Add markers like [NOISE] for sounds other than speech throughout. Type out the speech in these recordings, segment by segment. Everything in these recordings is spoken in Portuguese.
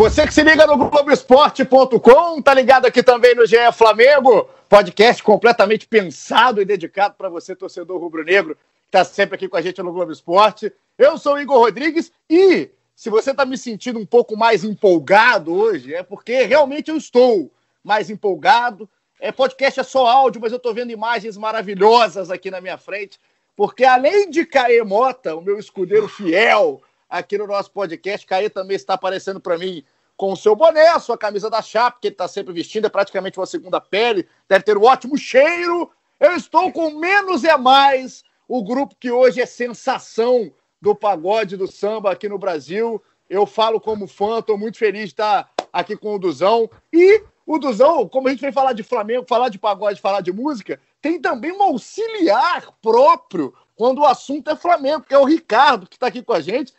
Você que se liga no Globoesporte.com, tá ligado aqui também no GE Flamengo, podcast completamente pensado e dedicado para você, torcedor rubro-negro, que tá sempre aqui com a gente no Globo Esporte. Eu sou o Igor Rodrigues e se você tá me sentindo um pouco mais empolgado hoje, é porque realmente eu estou mais empolgado. É, podcast é só áudio, mas eu tô vendo imagens maravilhosas aqui na minha frente, porque além de Caê Mota, o meu escudeiro fiel, aqui no nosso podcast. Caê também está aparecendo para mim com o seu boné, a sua camisa da Chape, que ele está sempre vestindo, é praticamente uma segunda pele, deve ter um ótimo cheiro. Eu estou com Menos é Mais, o grupo que hoje é sensação do pagode do samba aqui no Brasil. Eu falo como fã, estou muito feliz de estar aqui com o Duzão. E o Duzão, como a gente vem falar de Flamengo, falar de pagode, falar de música, tem também um auxiliar próprio quando o assunto é Flamengo, que é o Ricardo, que está aqui com a gente.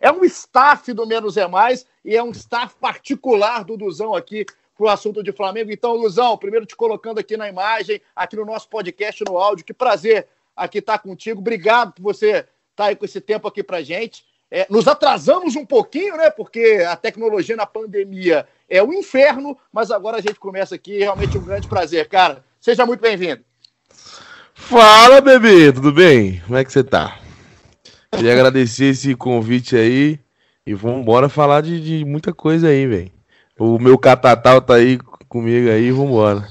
É um staff do Menos é Mais e é um staff particular do Duzão aqui para o assunto de Flamengo. Então, Luzão, primeiro te colocando aqui na imagem, aqui no nosso podcast, no áudio. Que prazer aqui estar contigo. Obrigado por você estar tá aí com esse tempo aqui para gente. É, nos atrasamos um pouquinho, né? Porque a tecnologia na pandemia é um inferno, mas agora a gente começa aqui. Realmente um grande prazer, cara. Seja muito bem-vindo. Fala, bebê, tudo bem? Como é que você tá? Queria agradecer esse convite aí e vamos embora falar de, de muita coisa aí, velho. O meu catatal tá aí comigo aí, vambora.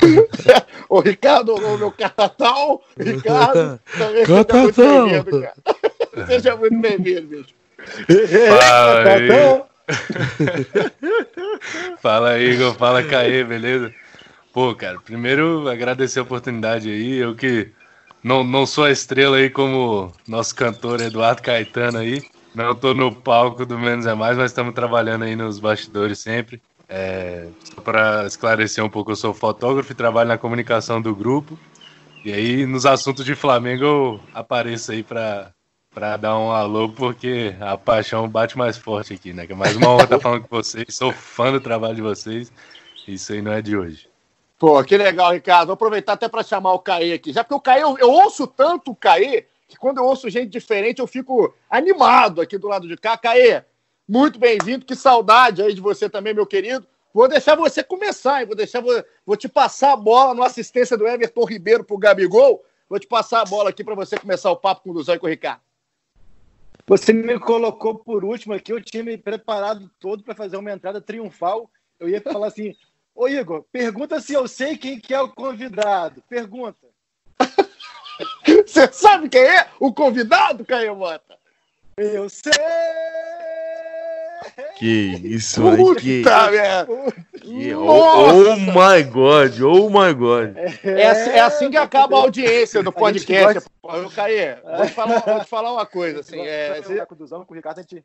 [LAUGHS] Ô, Ricardo, o meu catatal, Ricardo, [LAUGHS] também catatal. seja muito bem-vindo, cara. Seja muito bem-vindo, bicho. Fala aí. [LAUGHS] fala, Igor, fala, Caê, beleza? Pô, cara, primeiro agradecer a oportunidade aí, eu que não, não sou a estrela aí como nosso cantor Eduardo Caetano aí. Não estou no palco do Menos é Mais, mas estamos trabalhando aí nos bastidores sempre. É, só para esclarecer um pouco, eu sou fotógrafo e trabalho na comunicação do grupo. E aí, nos assuntos de Flamengo, eu apareço aí para para dar um alô, porque a paixão bate mais forte aqui, né? Que é mais uma honra estar falando com vocês. Sou fã do trabalho de vocês. Isso aí não é de hoje. Pô, que legal, Ricardo. Vou aproveitar até para chamar o Caê aqui. Já porque o Caê, eu, eu, ouço tanto o Caê, que quando eu ouço gente diferente, eu fico animado aqui do lado de cá. Caê, muito bem-vindo. Que saudade aí de você também, meu querido. Vou deixar você começar, hein? Vou deixar, vou, vou te passar a bola no assistência do Everton Ribeiro pro Gabigol. Vou te passar a bola aqui para você começar o papo com o Luzão e com o Ricardo. Você me colocou por último aqui, eu tinha me preparado todo para fazer uma entrada triunfal. Eu ia falar assim: Ô Igor, pergunta se eu sei quem que é o convidado. Pergunta. [LAUGHS] Você sabe quem é o convidado, Caio Mota? Eu sei! Que isso, aí, que... que... Oh, oh, my God, oh my God. É, é assim que acaba a audiência do podcast. Gosta... Caê, vou te falar, vou te falar uma coisa. Assim, é, você... com o Ricardo, a gente...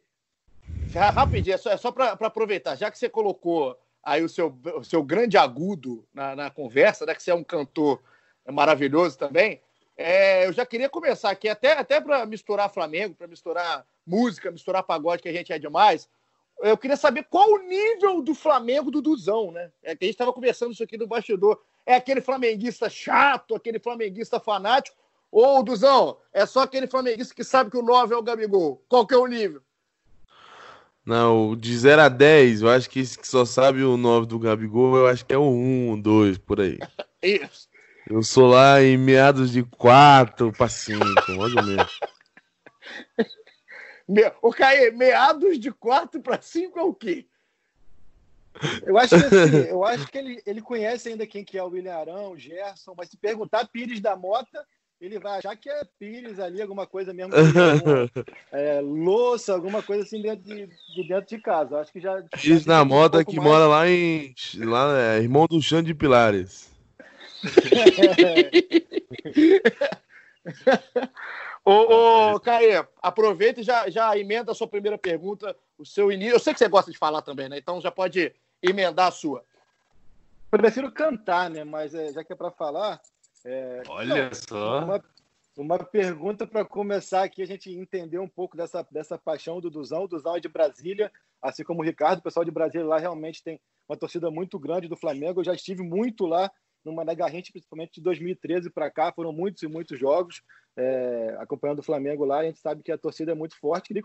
Rapidinho, é só, é só para aproveitar. Já que você colocou aí o seu, o seu grande agudo na, na conversa, né? Que você é um cantor maravilhoso também. É, eu já queria começar aqui, até, até para misturar Flamengo, para misturar música, misturar pagode, que a gente é demais. Eu queria saber qual o nível do Flamengo do Duzão, né? É que a gente estava conversando isso aqui no bastidor. É aquele flamenguista chato, aquele flamenguista fanático, ou, Duzão, é só aquele flamenguista que sabe que o 9 é o Gabigol? Qual que é o nível? Não, de 0 a 10, eu acho que esse que só sabe o 9 do Gabigol, eu acho que é o 1, 2, por aí. [LAUGHS] Isso. Eu sou lá em meados de 4 para 5, mais ou menos. [LAUGHS] O Caê, meados de 4 para 5 é o quê? Eu acho que, assim, [LAUGHS] eu acho que ele, ele conhece ainda quem que é o William Arão, o Gerson, mas se perguntar Pires da Mota, ele vai achar que é Pires ali, alguma coisa mesmo, alguma, [LAUGHS] é, louça, alguma coisa assim dentro de, de dentro de casa. Acho que já. Pires na moda um que mais. mora lá em. Lá, é, irmão do Chão de Pilares. [LAUGHS] ô, ô, Caê, aproveita e já, já emenda a sua primeira pergunta, o seu início. Eu sei que você gosta de falar também, né? Então já pode emendar a sua. prefiro cantar, né? Mas é, já que é para falar. É, Olha só. Uma, uma pergunta para começar aqui, a gente entender um pouco dessa, dessa paixão do Duzão. O Duzão é de Brasília, assim como o Ricardo, o pessoal de Brasília lá realmente tem uma torcida muito grande do Flamengo. Eu já estive muito lá no Mané Garrincha, principalmente de 2013 para cá, foram muitos e muitos jogos é, acompanhando o Flamengo lá. A gente sabe que a torcida é muito forte. Queria,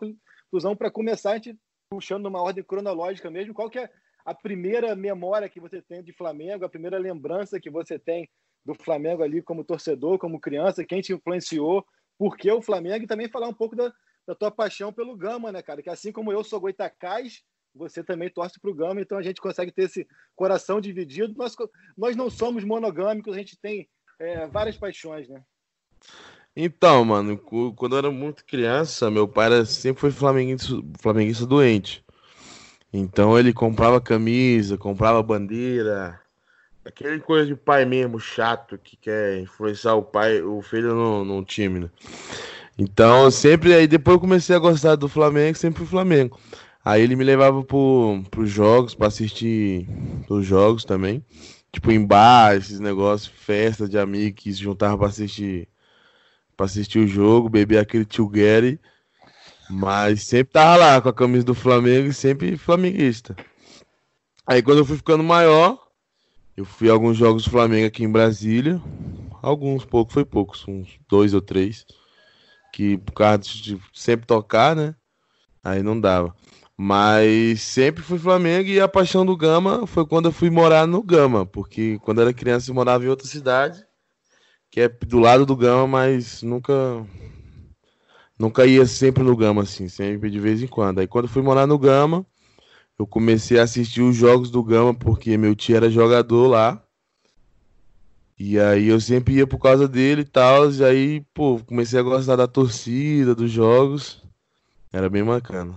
Duzão, para começar, a gente puxando numa ordem cronológica mesmo, qual que é a primeira memória que você tem de Flamengo, a primeira lembrança que você tem do Flamengo ali como torcedor, como criança, quem te influenciou, por que o Flamengo e também falar um pouco da, da tua paixão pelo Gama, né, cara? Que assim como eu sou goitacás, você também torce para o Gama, então a gente consegue ter esse coração dividido. Nós, nós não somos monogâmicos, a gente tem é, várias paixões, né? Então, mano, quando eu era muito criança, meu pai sempre foi flamenguista, flamenguista doente. Então ele comprava camisa, comprava bandeira, aquele coisa de pai mesmo, chato, que quer influenciar o pai, o filho no, no time, né? Então, sempre aí depois eu comecei a gostar do Flamengo, sempre fui Flamengo. Aí ele me levava pro, pros jogos, para assistir os jogos também. Tipo, em bar, esses negócios, festa de amigos que se juntavam pra assistir, pra assistir o jogo, beber aquele Gary. Mas sempre tava lá com a camisa do Flamengo e sempre flamenguista. Aí quando eu fui ficando maior, eu fui a alguns jogos do Flamengo aqui em Brasília. Alguns, poucos, foi poucos, uns dois ou três. Que por causa de sempre tocar, né? Aí não dava. Mas sempre fui Flamengo e a paixão do Gama foi quando eu fui morar no Gama. Porque quando era criança eu morava em outra cidade, que é do lado do Gama, mas nunca nunca ia sempre no Gama, assim, sempre de vez em quando. Aí quando fui morar no Gama, eu comecei a assistir os jogos do Gama, porque meu tio era jogador lá. E aí eu sempre ia por causa dele e tal. E aí, pô, comecei a gostar da torcida, dos jogos. Era bem bacana.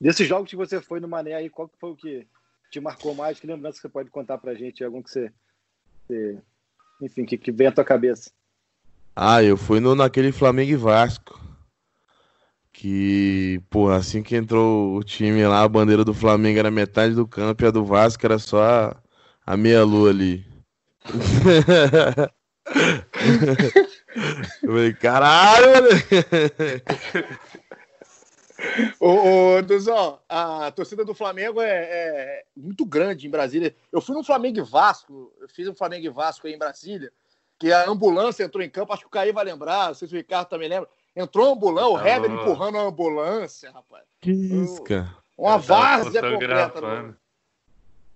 Desses jogos que você foi no Mané aí, qual foi o que te marcou mais? Que lembrança você pode contar pra gente? Algum que você. você enfim, que, que vem à tua cabeça? Ah, eu fui no, naquele Flamengo e Vasco que, pô, assim que entrou o time lá, a bandeira do Flamengo era metade do campo e a do Vasco era só a, a meia-lua ali. [LAUGHS] Eu falei, caralho! [LAUGHS] ô, ô Duzão, a torcida do Flamengo é, é, muito grande em Brasília. Eu fui no Flamengo e Vasco, eu fiz um Flamengo e Vasco aí em Brasília, que a ambulância entrou em campo, acho que o Caí vai lembrar, não sei se o Ricardo também lembra. Entrou a ambulância, o Heber empurrando a ambulância, rapaz. Que isso, cara. Uma várzea completa. Mano.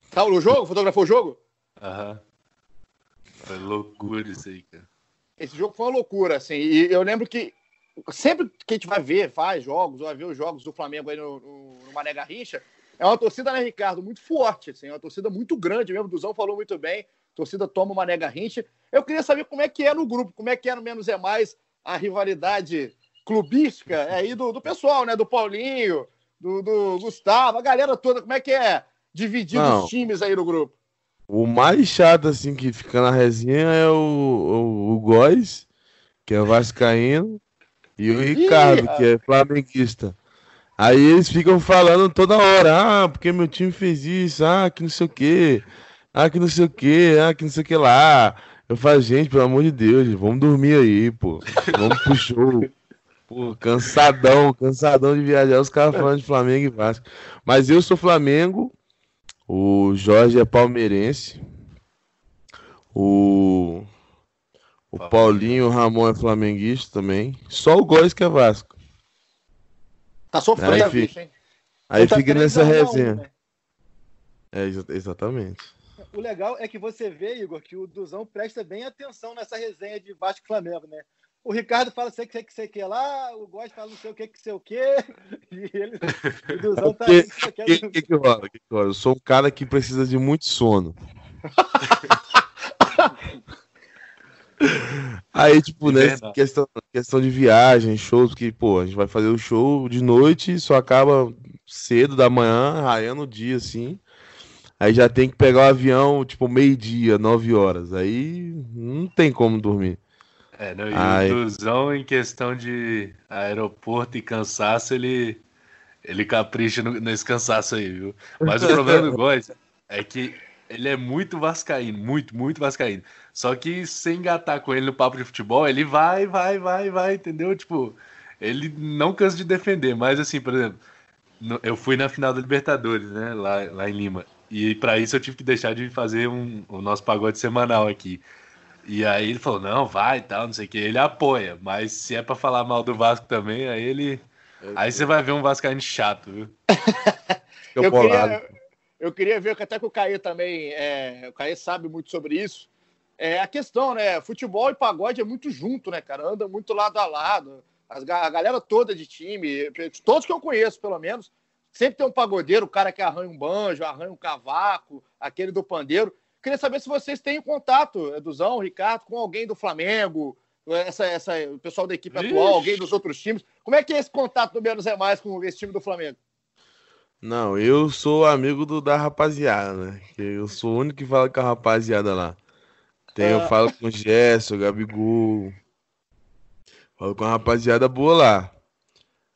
Tá no jogo? Fotografou o jogo? Aham. Foi loucura isso aí, cara. Esse jogo foi uma loucura, assim. E eu lembro que sempre que a gente vai ver, faz jogos, vai ver os jogos do Flamengo aí no, no, no Mané Garrincha, é uma torcida, né, Ricardo, muito forte, assim, é uma torcida muito grande mesmo. O Duzão falou muito bem. A torcida toma o Mané Garrincha. Eu queria saber como é que é no grupo, como é que é no Menos é Mais a rivalidade clubística é aí do, do pessoal, né? Do Paulinho, do, do, Gustavo, a galera toda. Como é que é dividir os times aí no grupo? O mais chato, assim, que fica na resenha é o, o, o Góis, que é vascaíno, e o Ricardo, que é flamenguista. Aí eles ficam falando toda hora, ah, porque meu time fez isso, ah, que não sei o quê, ah, que não sei o quê, ah, que não sei o que lá. Eu falo, gente, pelo amor de Deus, vamos dormir aí, pô. Vamos pro show. Pô, cansadão, cansadão de viajar, os caras falando de Flamengo e Vasco. Mas eu sou Flamengo, o Jorge é palmeirense, o, o Paulinho, o Ramon é flamenguista também. Só o Góis que é Vasco. Tá sofrendo, aí fica, hein? Aí tá fica nessa resenha. né? É, exatamente o legal é que você vê, Igor, que o Duzão presta bem atenção nessa resenha de Vasco Flamengo, né? O Ricardo fala sei que sei que sei que lá, o Góes fala não sei o que que sei o que, [LAUGHS] e ele, o Duzão tá aí. O que, que, que, que rola? Que que rola? Eu sou um cara que precisa de muito sono. [LAUGHS] Aí, tipo, né, questão, questão de viagem, shows, que, pô, a gente vai fazer o show de noite, só acaba cedo da manhã, raiando o dia, assim. Aí já tem que pegar o avião, tipo, meio-dia, nove horas. Aí não tem como dormir. É, não, e o Duzão, em questão de aeroporto e cansaço, ele, ele capricha no, nesse cansaço aí, viu? Mas o problema do [LAUGHS] Góis é que ele é muito vascaíno, muito, muito vascaíno. Só que sem engatar com ele no papo de futebol, ele vai, vai, vai, vai, entendeu? Tipo, ele não cansa de defender, mas assim, por exemplo, eu fui na final da Libertadores, né, lá, lá em Lima. E para isso eu tive que deixar de fazer um, o nosso pagode semanal aqui. E aí ele falou, não, vai e tal, não sei o que. Ele apoia, mas se é para falar mal do Vasco também, aí ele. Aí você vai ver um Vascaíno chato, viu? [LAUGHS] eu, queria, eu queria ver até que o Caê também. É, o Caê sabe muito sobre isso. É a questão, né? Futebol e pagode é muito junto, né, cara? Anda muito lado a lado. A galera toda de time, todos que eu conheço, pelo menos, sempre tem um pagodeiro, o cara que arranha um banjo, arranha um cavaco, aquele do pandeiro. Queria saber se vocês têm contato, Eduzão, Ricardo, com alguém do Flamengo, essa, essa, o pessoal da equipe Ixi. atual, alguém dos outros times. Como é que é esse contato do Menos é Mais com esse time do Flamengo? Não, eu sou amigo do, da rapaziada, né? Eu sou o único que fala com a rapaziada lá. Tem, eu ah. falo com o Gerson, o Gabigol. Falo com a rapaziada boa lá.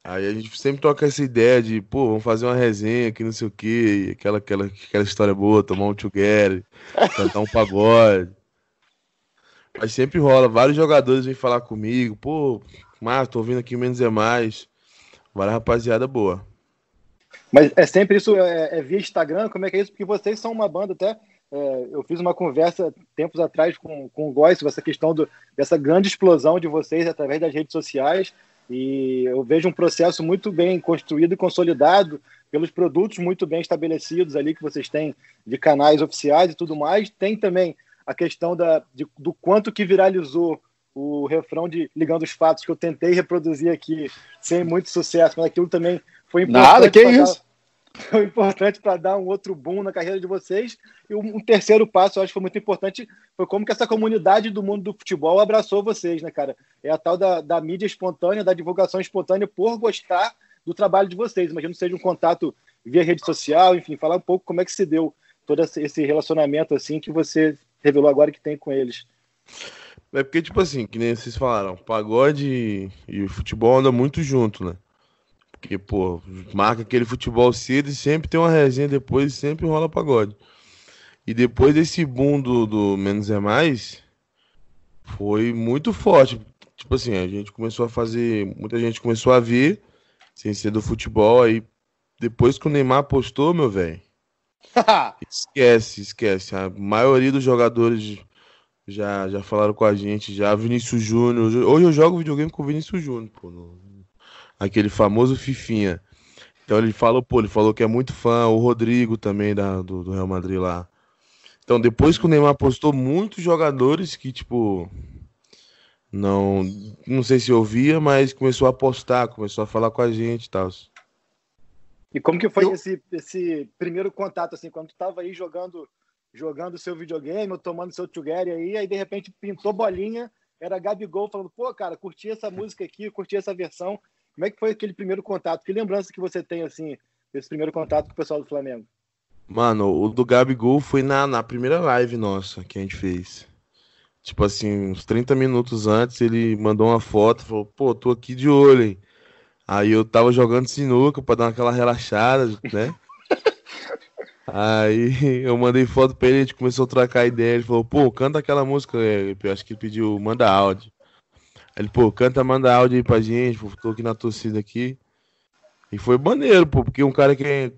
Aí a gente sempre toca essa ideia de, pô, vamos fazer uma resenha aqui, não sei o quê, aquela, aquela, aquela história boa, tomar um together, [LAUGHS] cantar um pagode. Mas sempre rola, vários jogadores vêm falar comigo, pô, Marcos, tô ouvindo aqui menos é mais. Várias rapaziada boa. Mas é sempre isso, é, é, via Instagram, como é que é isso? Porque vocês são uma banda até. É, eu fiz uma conversa tempos atrás com, com o Góis sobre essa questão do, dessa grande explosão de vocês através das redes sociais. E eu vejo um processo muito bem construído e consolidado pelos produtos muito bem estabelecidos ali que vocês têm de canais oficiais e tudo mais. Tem também a questão da, de, do quanto que viralizou o refrão de Ligando os Fatos, que eu tentei reproduzir aqui sem muito sucesso, mas aquilo também foi importante. Nada, que isso? Foi [LAUGHS] importante para dar um outro boom na carreira de vocês. E um, terceiro passo, eu acho que foi muito importante, foi como que essa comunidade do mundo do futebol abraçou vocês, né, cara? É a tal da, da mídia espontânea, da divulgação espontânea por gostar do trabalho de vocês. Imagino que seja um contato via rede social, enfim, falar um pouco como é que se deu todo esse relacionamento assim que você revelou agora que tem com eles. É porque, tipo assim, que nem vocês falaram, pagode e futebol andam muito junto, né? Porque, pô, marca aquele futebol cedo e sempre tem uma resenha depois, sempre rola pagode. E depois desse boom do, do Menos é Mais, foi muito forte. Tipo assim, a gente começou a fazer. Muita gente começou a ver, sem ser do futebol. Aí depois que o Neymar postou, meu velho. [LAUGHS] esquece, esquece. A maioria dos jogadores já, já falaram com a gente, já. Vinícius Júnior. Hoje eu jogo videogame com o Vinícius Júnior, pô, no, aquele famoso Fifinha. Então ele falou, pô, ele falou que é muito fã, o Rodrigo também da, do, do Real Madrid lá. Então depois que o Neymar postou, muitos jogadores que, tipo, não, não sei se ouvia, mas começou a postar, começou a falar com a gente e tal. E como que foi Eu... esse, esse primeiro contato, assim, quando tu tava aí jogando jogando seu videogame ou tomando seu together aí, aí de repente pintou bolinha, era Gabigol falando, pô, cara, curti essa música aqui, curti essa versão. Como é que foi aquele primeiro contato? Que lembrança que você tem, assim, desse primeiro contato com o pessoal do Flamengo? Mano, o do Gabigol foi na, na primeira live nossa que a gente fez. Tipo assim, uns 30 minutos antes, ele mandou uma foto, falou, pô, tô aqui de olho, hein? Aí eu tava jogando sinuca pra dar aquela relaxada, né? [LAUGHS] Aí eu mandei foto pra ele, a gente começou a trocar ideia. Ele falou, pô, canta aquela música. Eu acho que ele pediu, manda áudio. Ele, pô, canta, manda áudio aí pra gente, pô, tô aqui na torcida aqui. E foi maneiro, pô, porque um cara que é,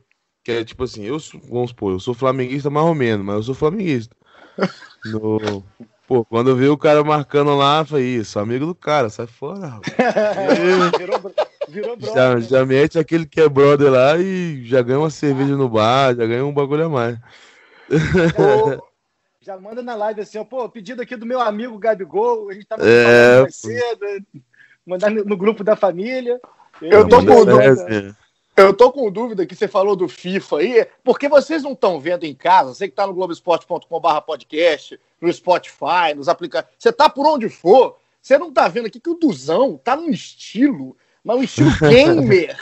que é tipo assim, eu sou, vamos supor, eu sou flamenguista mais ou menos, mas eu sou flamenguista. [LAUGHS] No, pô, quando eu vi o cara marcando lá, eu falei, isso, amigo do cara, sai fora. [LAUGHS] virou, virou [LAUGHS] brother, já, né? já mete aquele que é brother lá e já ganha uma cerveja no bar, já ganha um bagulho a mais. Já manda na live assim, ó, pô, pedido aqui do meu amigo Gabigol, a gente tava é, mais cedo, mandar no, grupo da família. Eu, tô com dúvida. Eu tô com dúvida que você falou do FIFA aí, porque vocês não estão vendo em casa, você que tá no globesport.com.br podcast, no Spotify, nos aplicativos, você tá por onde for, você não tá vendo aqui que o Duzão tá num estilo, mas um estilo [LAUGHS] gamer,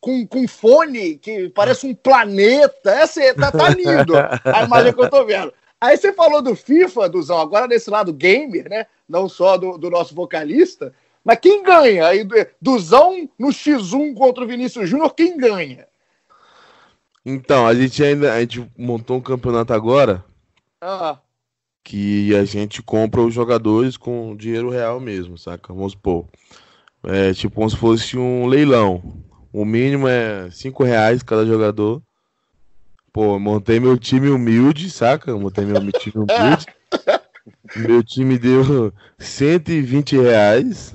com, com fone que parece um planeta, essa tá, tá lindo [LAUGHS] a imagem que eu tô vendo. Aí você falou do FIFA, Duzão, agora desse lado gamer, né? Não só do, do nosso vocalista. Mas quem ganha? Aí, Duzão no X1 contra o Vinícius Júnior, quem ganha? Então, a gente ainda a gente montou um campeonato agora Ah, que a gente compra os jogadores com dinheiro real mesmo, saca? Vamos supor. É tipo como se fosse um leilão. O mínimo é 5 reais cada jogador. Pô, montei meu time humilde, saca? Montei meu time [LAUGHS] humilde. meu time deu 120 reais.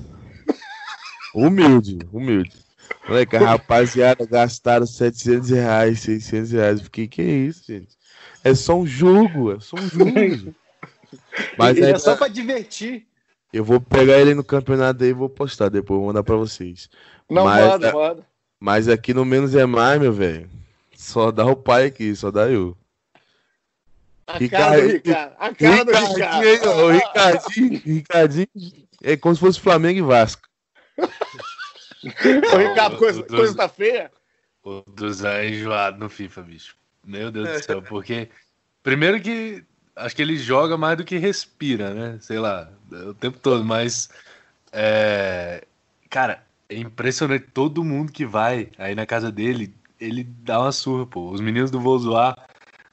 Humilde, humilde. Moleque, a rapaziada gastaram 700 reais, 600 reais. Fiquei, que é isso, gente? É só um jogo, é só um jogo. [LAUGHS] Mas é aí, só pra divertir. eu vou pegar ele no campeonato aí e vou postar depois, vou mandar pra vocês. não Mas- manda, manda. Mas aqui no Menos é Mais, meu velho. Só dá o pai aqui, só dá eu. A Ricardo- cara do Ricardo. A cara Ricardinho, ó, Ricardo. Ricardinho, Ricardinho é como se fosse Flamengo e Vasco. Ô, Ricardo, coisa, Dos- coisa tá feia? O Duzan é enjoado no FIFA, bicho. Meu Deus do céu, porque. Primeiro que. Acho que ele joga mais do que respira, né? Sei lá, o tempo todo, mas. É. Cara, é impressionante. Todo mundo que vai aí na casa dele, ele dá uma surra, pô. Os meninos do Vou Zoar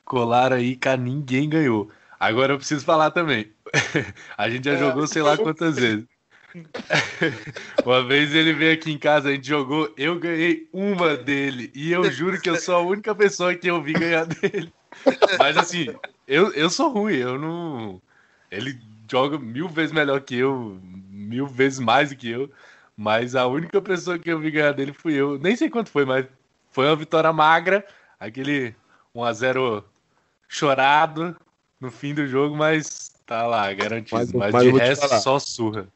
colaram aí, cara, ninguém ganhou. Agora eu preciso falar também. [LAUGHS] A gente já jogou sei lá quantas vezes. [LAUGHS] Uma vez ele veio aqui em casa, a gente jogou, eu ganhei uma dele. E eu juro que eu sou a única pessoa que eu vi ganhar [LAUGHS] dele. Mas assim, eu, eu sou ruim, eu não. Ele joga mil vezes melhor que eu, mil vezes mais do que eu. Mas a única pessoa que eu vi ganhar dele fui eu. Nem sei quanto foi, mas foi uma vitória magra. Aquele 1x0 chorado no fim do jogo, mas tá lá, garantido. Mas- Mas, mas de eu resto, falar. só surra.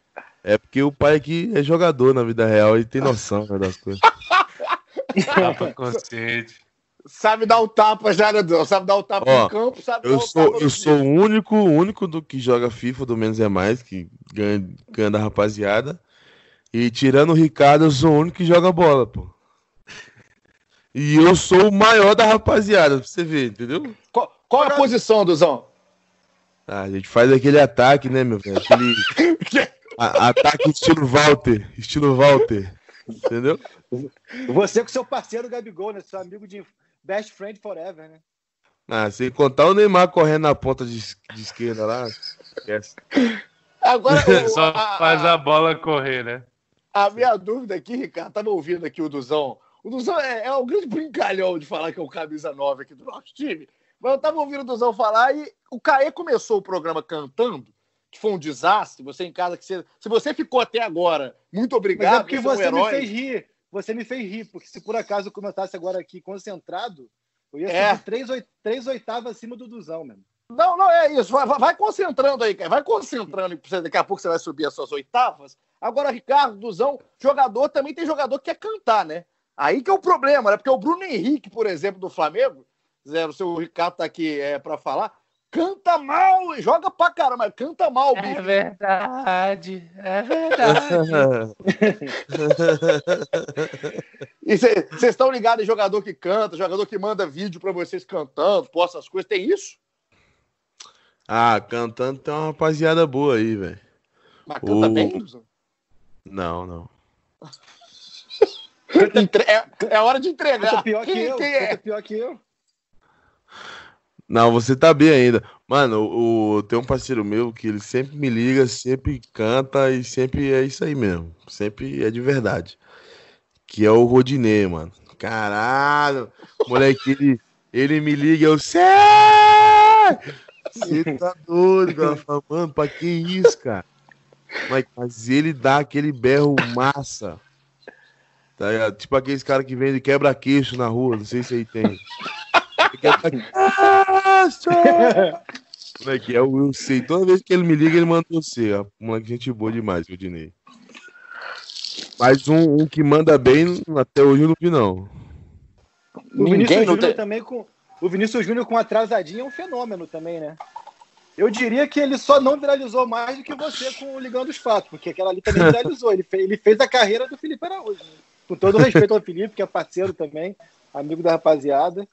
É porque o pai aqui é jogador na vida real e tem noção né, das coisas. [LAUGHS] Tapa consciente. Sabe dar o tapa já, né, Dão? Sabe dar o tapa Ó, no campo, sabe dar Eu o sou, tapa eu sou o único, o único do que joga FIFA do Menos é Mais, que ganha, ganha da rapaziada. E tirando o Ricardo, eu sou o único que joga bola, pô. E eu sou o maior da rapaziada, pra você ver, entendeu? Qual, qual é a posição, Duzão? Ah, a gente faz aquele ataque, né, meu velho? Aquele [LAUGHS] a- ataque estilo Walter, estilo Walter, entendeu? Você com seu parceiro Gabigol, né? Seu amigo de best friend forever, né? Ah, sem contar o Neymar correndo na ponta de, de esquerda lá, esquece. Agora, [LAUGHS] o- Só a, faz a, a bola correr, né? a minha dúvida aqui, Ricardo, tava ouvindo aqui o Duzão. O Duzão é, é um grande brincalhão de falar que é o camisa 9 aqui do nosso time. Mas eu tava ouvindo o Duzão falar e o Caê começou o programa cantando, que foi um desastre. Você em casa, que você, se você ficou até agora, muito Mas obrigado. é porque você é um você me fez rir. Você me fez rir, porque se por acaso eu começasse agora aqui concentrado, eu ia É. três, três oitavas acima do Duzão, mesmo. Não, não é isso. Vai, vai- concentrando aí, cara. Vai concentrando. Daqui a pouco você vai subir as suas oitavas. Agora, Ricardo, Duzão, jogador também tem jogador que quer cantar, né? Aí que é o problema, né? Porque o Bruno Henrique, por exemplo, do Flamengo, Zé, o seu Ricardo tá aqui é, para falar, canta mal, e joga pra caramba, mas canta mal, bicho. verdade, é verdade. [LAUGHS] E vocês estão ligados em jogador que canta, jogador que manda vídeo pra vocês cantando, posta as coisas, tem isso? ah, cantando tem uma rapaziada boa aí, velho. Mas canta O- bem? Não, não. [LAUGHS] Entre- É, é hora de entregar. Canta pior que eu. quem é? Pior que eu. Não, você tá bem ainda. Mano, o, tem um parceiro meu que ele sempre me liga, sempre canta e sempre é isso aí mesmo. Sempre é de verdade. Que é o Rodinei, mano. Caralho. Moleque, ele, ele me liga, eu sei! Você tá doido, falo, Mano, pra que isso, cara? Mas, mas ele dá aquele berro massa. Tá ligado? Tipo aqueles caras que vendem quebra-queixo na rua, não sei se aí tem. Moleque, é o eu sei. Toda vez que ele me liga, ele manda você. ó. Moleque, gente boa demais, o Dinei. Mas um, um que manda bem, até hoje eu não vi, não. O Vinícius não Júnior tem- também com. O Vinícius Júnior com atrasadinho é um fenômeno também, né? Eu diria que ele só não viralizou mais do que você com o Ligando os Fatos, porque aquela ali também viralizou. Ele fez, ele fez a carreira do Felipe Araújo. né? Com todo o respeito ao Felipe, que é parceiro também, amigo da rapaziada.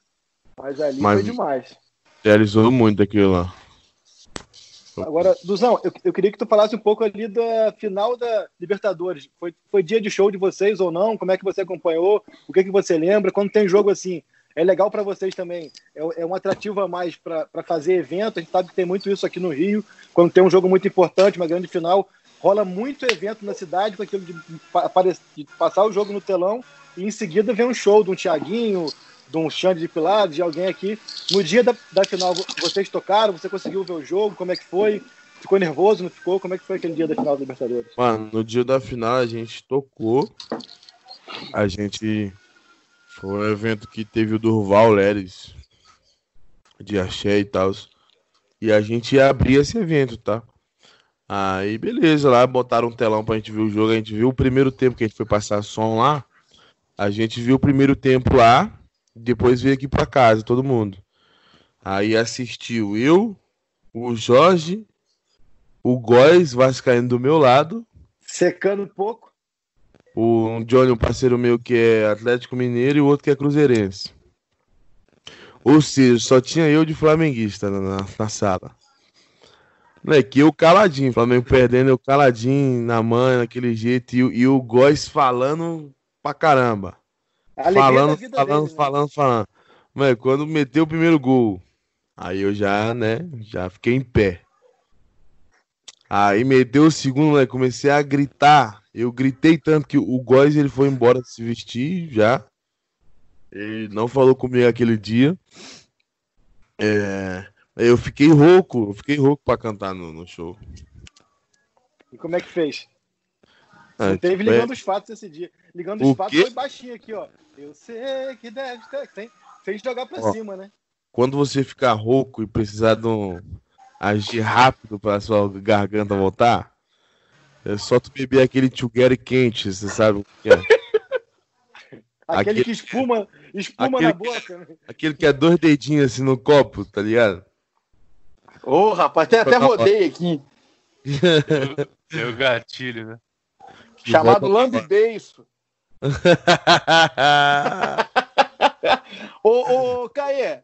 Mas ali Mas- foi demais. Realizou muito aquilo lá. Agora, Duzão, eu, eu queria que tu falasse um pouco ali da final da Libertadores. Foi, foi dia de show de vocês ou não? Como é que você acompanhou? O que, que você lembra? Quando tem jogo assim, é legal para vocês também. É, é um atrativo a mais para fazer evento. A gente sabe que tem muito isso aqui no Rio. Quando tem um jogo muito importante, uma grande final, rola muito evento na cidade com aquilo de, de passar o jogo no telão e em seguida vem um show de um Tiaguinho, de um Xande de Pilares, de alguém aqui. No dia da, da final, vocês tocaram? Você conseguiu ver o jogo? Como é que foi? Ficou nervoso, não ficou? Como é que foi aquele dia da final da Libertadores? Mano, no dia da final a gente tocou. A gente. Foi um evento que teve o Durval Leres de axé e tal. E a gente ia abrir esse evento, tá? Aí, beleza, lá botaram um telão pra gente ver o jogo. A gente viu o primeiro tempo que a gente foi passar som lá. A gente viu o primeiro tempo lá. Depois veio aqui pra casa, todo mundo. Aí assistiu eu, o Jorge, o Góis Vascaíno do meu lado. Secando um pouco. O Johnny, um parceiro meu que é Atlético Mineiro e o outro que é Cruzeirense. Ou seja, só tinha eu de flamenguista na, na sala. Moleque, eu caladinho, Flamengo perdendo, eu caladinho na mãe, naquele jeito, e, e o Góis falando pra caramba. Falando, falando, dele, né? falando, falando. Mas quando meteu o primeiro gol, aí eu já, né, já fiquei em pé. Aí meteu o segundo, né, comecei a gritar. Eu gritei tanto que o Góis ele foi embora se vestir já. Ele não falou comigo aquele dia. É, eu fiquei rouco, eu fiquei rouco para cantar no, no, show. E como é que fez? Ah, Não teve tipo, ligando é... os fatos esse dia. Ligando os o fatos quê? foi baixinho aqui, ó. Eu sei que deve ter. Tem, fez jogar pra ó, cima, né? Quando você ficar rouco e precisar de um agir rápido para sua garganta voltar, é só tu beber aquele together quente, você sabe o que é. aquele, [LAUGHS] aquele, que espuma, espuma aquele, na boca. Né? Aquele que é dois dedinhos assim no copo, tá ligado? Ô, oh, rapaz, até, até rodei aqui. [LAUGHS] Deu gatilho, né? Chamado Beiço. [LAUGHS] ô, ô, Caê,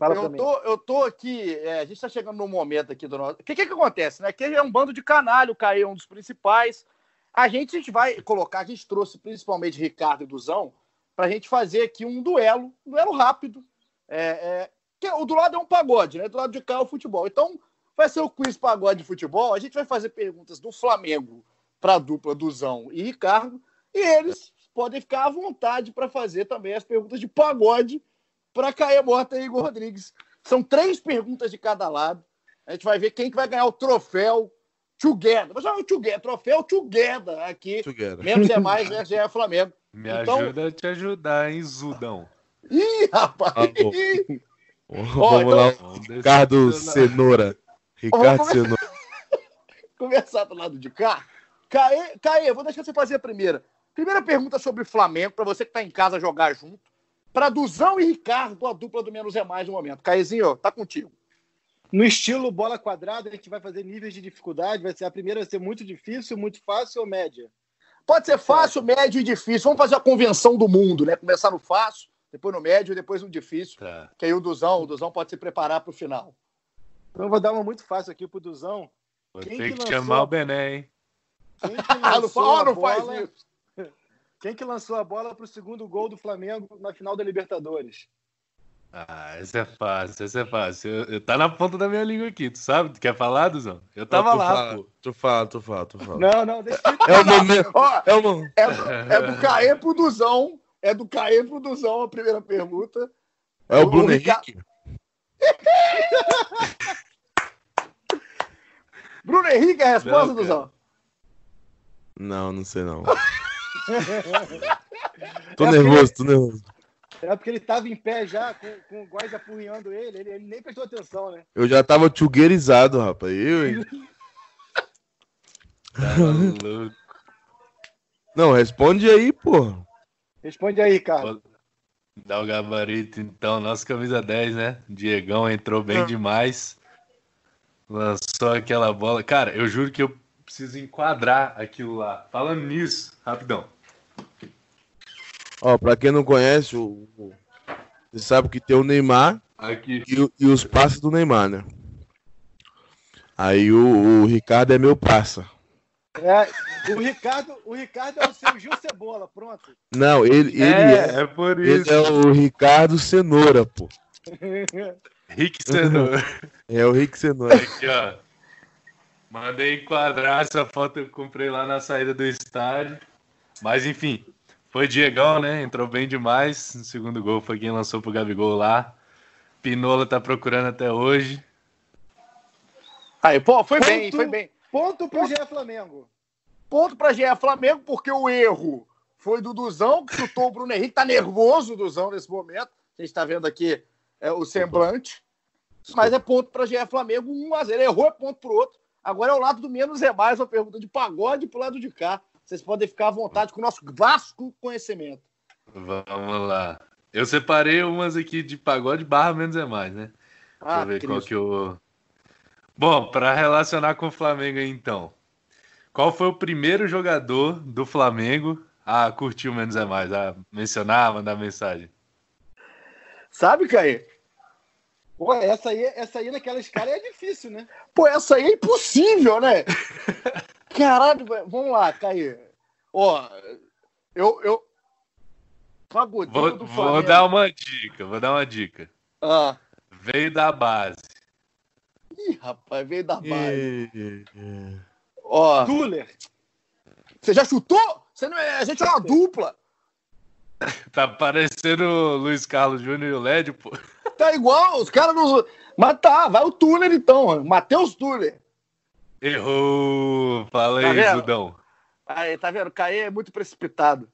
eu tô, eu tô aqui, é, a gente tá chegando num momento aqui do nosso. O que, que que acontece, né? Aqui é um bando de canalho, o Caê é um dos principais. A gente, a gente vai colocar, a gente trouxe principalmente Ricardo e Duzão, pra gente fazer aqui um duelo, um duelo rápido. É, é, que o do lado é um pagode, né? Do lado de cá é o futebol. Então, vai ser o quiz pagode de futebol. A gente vai fazer perguntas do Flamengo para a dupla Duzão e Ricardo. E eles podem ficar à vontade para fazer também as perguntas de pagode para Caia Mota e Igor Rodrigues. São três perguntas de cada lado. A gente vai ver quem que vai ganhar o troféu Together. Vou chamar o Together, troféu Together aqui. Together. Menos é mais, [LAUGHS] menos é Flamengo. Me então... ajuda a te ajudar, hein, Zudão. Ih, rapaz! Ah, Vamos então... lá, Ricardo Cenoura. Ricardo Cenoura. [LAUGHS] Começar do lado de cá. Caê, Caê, vou deixar você fazer a primeira. Primeira pergunta sobre Flamengo, para você que está em casa jogar junto. Para Duzão e Ricardo, a dupla do Menos é Mais no momento. Caezinho, tá contigo. No estilo bola quadrada, a gente vai fazer níveis de dificuldade. Vai ser a primeira vai ser muito difícil, muito fácil ou média? Pode ser fácil, médio e difícil. Vamos fazer a convenção do mundo, né? Começar no fácil, depois no médio e depois no difícil. Tá. Que aí o Duzão, o Duzão pode se preparar para o final. Então eu vou dar uma muito fácil aqui pro Duzão. Vou Quem ter que, que lançou... chamar o Bené, hein? Quem que [LAUGHS] lançou não, faz isso. [LAUGHS] Quem que lançou a bola para o segundo gol do Flamengo na final da Libertadores? Ah, essa é fácil, essa é fácil. Eu, eu, tá na ponta da minha língua aqui, tu sabe? Tu quer falar, Duzão? Eu tava lá, fala, pô. Tu fala, tu fala, tu fala. Não, não, deixa eu... É o momento. Ó, é, o... é, é do Caê pro Duzão. É do Caê pro Duzão a primeira pergunta. É o, o Bruno Henrique? [LAUGHS] Bruno Henrique é a resposta, não, Duzão? Não, não sei não. [LAUGHS] tô é nervoso, ele... tô nervoso. É porque ele tava em pé já, com, com o Góis apurrinhando ele, ele, ele, nem prestou atenção, né? Eu já tava tchugueirizado, rapaz. Eu, hein? [LAUGHS] tá louco. Não, responde aí, pô. Responde aí, cara. Dá o gabarito, então. Nossa camisa 10, né? Diegão entrou bem ah. demais. Lançou aquela bola. Cara, eu juro que eu preciso enquadrar aquilo lá. Falando nisso, rapidão. Ó, pra quem não conhece, o, o, você sabe que tem o Neymar Aqui. E, e os passos do Neymar, né? Aí o, o, Ricardo é meu passa. É, o, Ricardo, o Ricardo é o seu Gil Cebola, pronto. Não, ele, ele é, é, é por isso. Ele é o Ricardo Cenoura, pô. Rick Cenoura. [LAUGHS] É o Rick Cenoura. Aqui, ó. Mandei enquadrar essa foto que eu comprei lá na saída do estádio. Mas enfim, foi Diegão, né? Entrou bem demais. No segundo gol foi quem lançou pro Gabigol lá. Pinola tá procurando até hoje. Aí, pô, foi Ponto. bem, foi bem. Ponto pro GE Flamengo. Ponto pra GE Flamengo, porque o erro foi do Duzão, que chutou o Bruno Henrique. Tá nervoso o Duzão nesse momento. A gente tá vendo aqui é, o semblante. Mas é ponto pra GE Flamengo, 1x0. Errou, é ponto pro outro. Agora é o lado do menos é mais, uma pergunta de pagode pro lado de cá. Vocês podem ficar à vontade com o nosso vasto conhecimento. Vamos lá. Eu separei umas aqui de pagode barra menos é mais, né? Deixa Ah, eu ver Cristo. qual que eu. Bom, para relacionar com o Flamengo aí então. Qual foi o primeiro jogador do Flamengo a curtir o menos é mais, a mencionar, mandar mensagem? Sabe, Caí? Pô, essa aí, essa aí naquela escala é difícil, né? Pô, essa aí é impossível, né? [LAUGHS] Caralho, vamos lá, Caí. Ó, eu. eu... Pagodinho Vou, do vou Flamengo. dar uma dica, vou dar uma dica. Ah. Veio da base. Ih, rapaz, veio da base. E- e- Ó, Tuller. você já chutou? Você não é... A gente é uma dupla. [LAUGHS] Tá parecendo o Luiz Carlos Júnior e o Lédio, pô. Tá igual, os caras não. Mas tá, vai o Tuller então, Matheus Tuller. Errou! Fala Tá aí, vendo? Zudão. Aí, tá vendo? Caí é muito precipitado.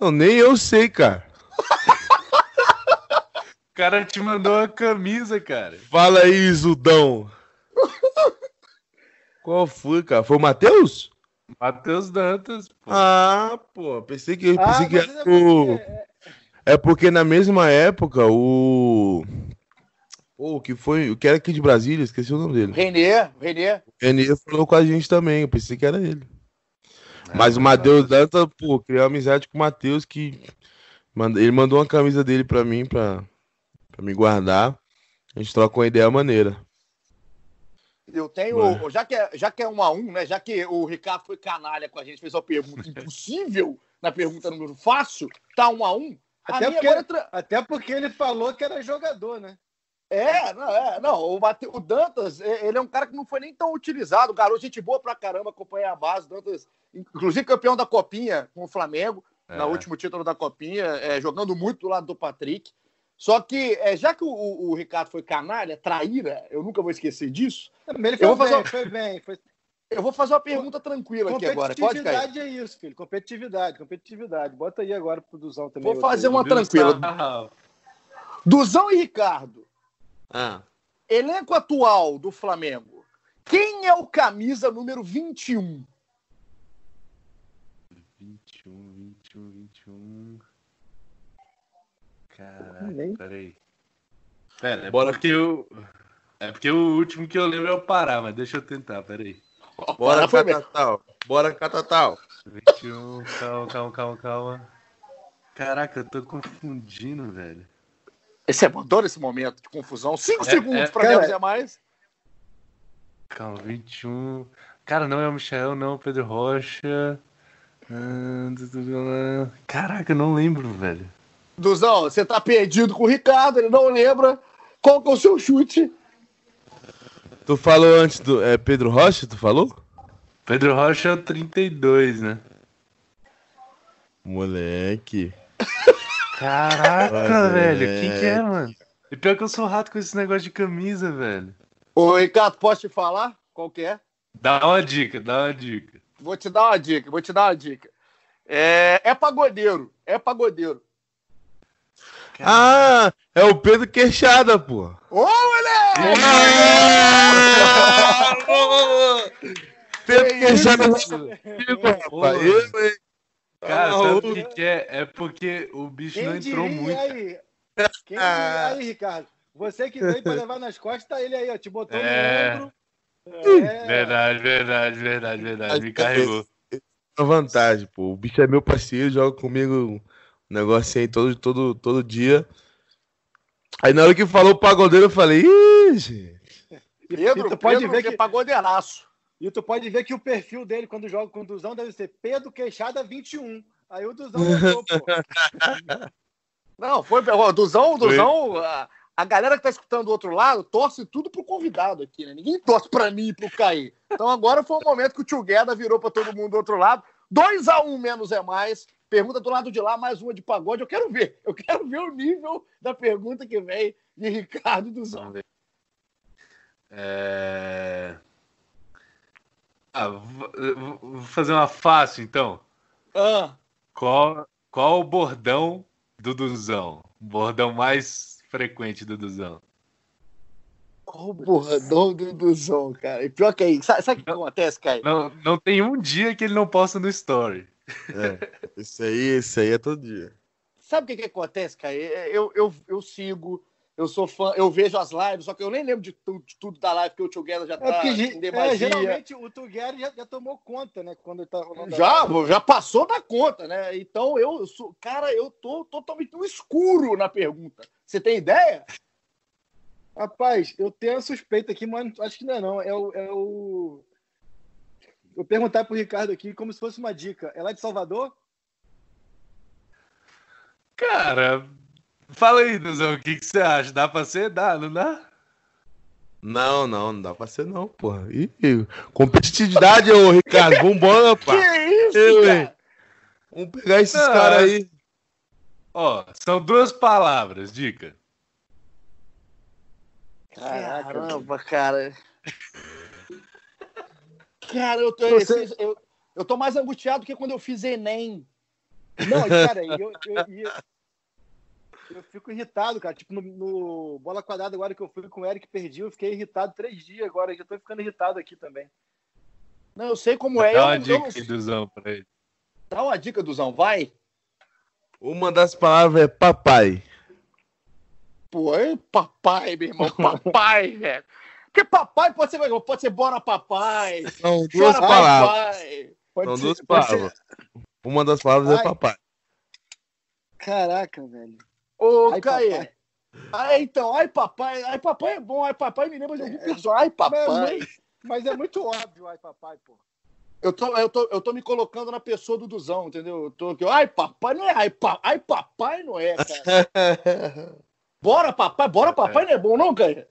Não, nem eu sei, cara. [LAUGHS] O cara te mandou uma camisa, cara. Fala aí, Zudão. Qual foi, cara? Foi o Matheus? Matheus Dantas, pô. Ah, pô, pensei que, Ah, pensei que era é o... porque- é- É porque na mesma época o. Pô, o que foi. O que era aqui de Brasília, esqueci o nome dele. Renê, Renê. O Renê falou com a gente também, eu pensei que era ele. Mas o Matheus Danta, pô, criou amizade com o Matheus que. Ele mandou uma camisa dele pra mim, pra, pra me guardar. A gente troca uma ideia maneira. Eu tenho. Já que, é, já que é um a um, né? Já que o Ricardo foi canalha com a gente, fez uma pergunta impossível na pergunta número fácil, tá um a um. Até porque- agora é tra- Até porque ele falou que era jogador, né? É, não, é, não o, Mate- o Dantas, ele é um cara que não foi nem tão utilizado. Garoto, gente boa pra caramba, acompanha a base. Dantas, inclusive campeão da Copinha com o Flamengo, É. no último título da Copinha, é, jogando muito do lado do Patrick. Só que, é, já que o, o- Ricardo foi canalha, traíra, eu nunca vou esquecer disso. Também ele Eu foi vou fazer bem, uma- foi bem. Foi... Eu vou fazer uma pergunta tranquila aqui agora. Competitividade é isso, filho. Competitividade, competitividade. Bota aí agora pro Duzão também. Vou fazer uma tranquila. Duzão e Ricardo, Ah. elenco atual do Flamengo. Quem é o camisa número 21? 21, 21, 21. Caraca, Nem- peraí. Pera, é Bora. porque eu. É porque o último que eu lembro é o Pará, mas deixa eu tentar, peraí. Bora. Catatal. Bora, Catatal. 21, calma, calma, calma, calma. Caraca, eu tô confundindo, velho. Esse é adoro esse momento de confusão. Cinco É, segundos é, para cara, menos é mais. Calma, 21. Cara, não é o Michel, não, é o Pedro Rocha. Ah, Caraca, eu não lembro, velho. Duzão, você tá perdido com o Ricardo, ele não lembra. Qual que é o seu chute? Tu falou antes do. É Pedro Rocha, tu falou? Pedro Rocha é o 32, né? Moleque. [LAUGHS] Caraca, Moleque. velho, quem que é, mano? E pior que eu sou rato com esse negócio de camisa, velho. Ô, Ricardo, posso te falar? Qual que é? Dá uma dica, dá uma dica. Vou te dar uma dica, vou te dar uma dica. É, é pagodeiro, é pagodeiro. Ah, é o Pedro Queixada, pô. Ô, moleque! [LAUGHS] Pedro Que Queixada. rapaz. Eu, hein? Cara, sabe o- que, que é? É porque o bicho Quem não entrou diria muito. aí? Quem diria aí, Ricardo? Você que veio pra levar nas costas, tá ele aí, ó. Te botou É. no ombro. É. Verdade, verdade, verdade, verdade. Me carregou. Uma vantagem, pô. O bicho é meu parceiro, joga comigo negócio aí todo, todo, todo dia. Aí na hora que falou pagodeiro, eu falei, ih, gente. Pedro, tu pode Pedro ver é que- pagodeiraço. E tu pode ver que o perfil dele, quando joga com o Duzão, deve ser Pedro Queixada 21. Aí o Duzão [LAUGHS] botou, pô. Não, foi. O Duzão, o Duzão, a, a galera que tá escutando do outro lado torce tudo pro convidado aqui, né? Ninguém torce pra mim e pro Caí. Então agora foi o momento que o tio Gueda virou pra todo mundo do outro lado. 2 a 1 um menos é mais. Pergunta do lado de lá, mais uma de pagode. Eu quero ver. Eu quero ver o nível da pergunta que vem de Ricardo Duzão. É... Ah, vou fazer uma fácil, então. Ah, Qual, qual o bordão do Duzão? O bordão mais frequente do Duzão. qual o bordão do Duzão, cara? E pior que aí, sabe, sabe o que acontece, Caí? Não, não tem um dia que ele não posta no story. É, esse aí, esse aí é todo dia. Sabe o que, que acontece, Caí? Eu, eu, eu sigo, eu sou fã, eu vejo as lives, só que eu nem lembro de, tu- de tudo da live, porque o Gueda já É tá porque em ge- é, geralmente o Tugeri já, já tomou conta, né? Quando ele tá rolando. Já, já passou da conta, né? Então eu sou. Cara, eu tô totalmente no escuro na pergunta. Você tem ideia? Rapaz, eu tenho a suspeita aqui, mas acho que não é não. É o. É o... Vou perguntar pro Ricardo aqui como se fosse uma dica. É lá de Salvador? Cara, fala aí, Duzão, o que, que você acha? Dá pra ser? Dá, não dá? Não, não, não dá pra ser não, porra. Ih, competitividade, ô Ricardo, vambora, [LAUGHS] Que pá. isso, Eu, cara? Vamos pegar esses caras é- aí. Ó, são duas palavras, dica. Caramba, cara. [LAUGHS] Cara, eu tô, Você- esses- eu, eu tô mais angustiado que quando eu fiz Enem. Não, cara, eu, eu, eu, eu fico irritado, cara. Tipo, no, no bola quadrada, agora que eu fui com o Eric perdi, eu fiquei irritado três dias agora. Já tô ficando irritado aqui também. Não, eu sei como é. Dá uma eu dica aí, Duzão, pra ele. Dá uma dica, Duzão, vai. Uma das palavras é papai. Pô, é papai, meu irmão. Papai, velho. Porque papai pode ser, pode ser bora papai. São duas Chora palavras. papai. Pode São ser- duas pode ser- palavras. Uma das palavras é Ai. papai. Caraca, velho. Ô, Caê. Ah, então, ai papai, ai papai é bom, ai papai me lembra de algum personagem. Ai papai. Mas, mas é muito óbvio, ai, papai, pô. Eu tô, eu, tô, eu tô me colocando na pessoa do Duzão, entendeu? Eu tô aqui, ai papai não é, ai, pa, ai papai não é, cara. [LAUGHS] Bora papai, bora papai não é bom não, Caê?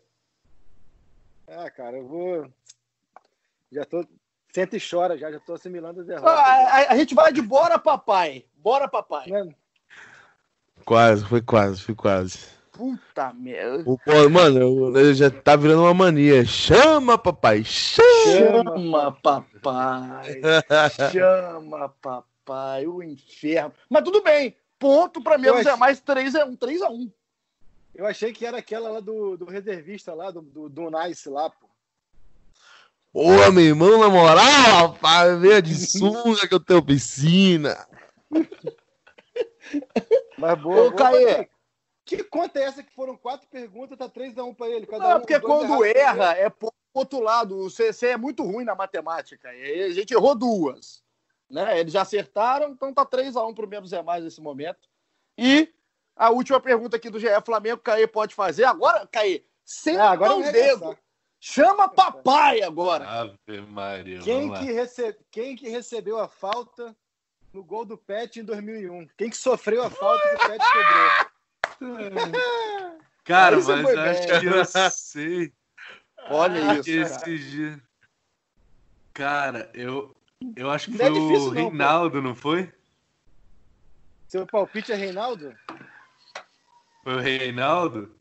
Ah, cara, eu vou. Já tô. Senta e chora, já, já tô assimilando as Ah, derrotas. a, a gente vai de bora papai, bora papai. Né? Quase, foi quase, foi quase. Puta merda. O, mano, eu, eu já tá virando uma mania. Chama, papai, chama. Chama papai, [LAUGHS] chama papai, o inferno. Mas tudo bem, ponto pra menos é mais 3 é 1, 3 a 1. Eu achei que era aquela lá do, do reservista lá, do, do, do Nice lá, pô. Pô, meu irmão, na moral, rapaz, veio de sunga que eu tenho piscina. [LAUGHS] Mas boa. Ô, Caê. Que conta é essa que foram quatro perguntas, tá 3x1 pra ele? Cada Não, um, porque quando erra é pro outro lado. Você você é muito ruim na matemática. E a gente errou duas. Né? Eles já acertaram, então tá 3x1 pro menos é mais nesse momento. E a última pergunta aqui do GE Flamengo, Caê pode fazer. Agora, Caê, senta Ah, agora dedos. arregaçar. Chama papai agora. Ave Maria, Quem que, rece... Quem que recebeu a falta no gol do Pet em 2001? Quem que sofreu a falta que o Pet cobrou? [LAUGHS] Cara, mas acho bem. que eu sei. Olha Porque isso. cara. esse dia. Cara, eu, eu acho que Não é foi difícil o não. Reinaldo, não foi? Seu palpite é Reinaldo? Foi o Reinaldo?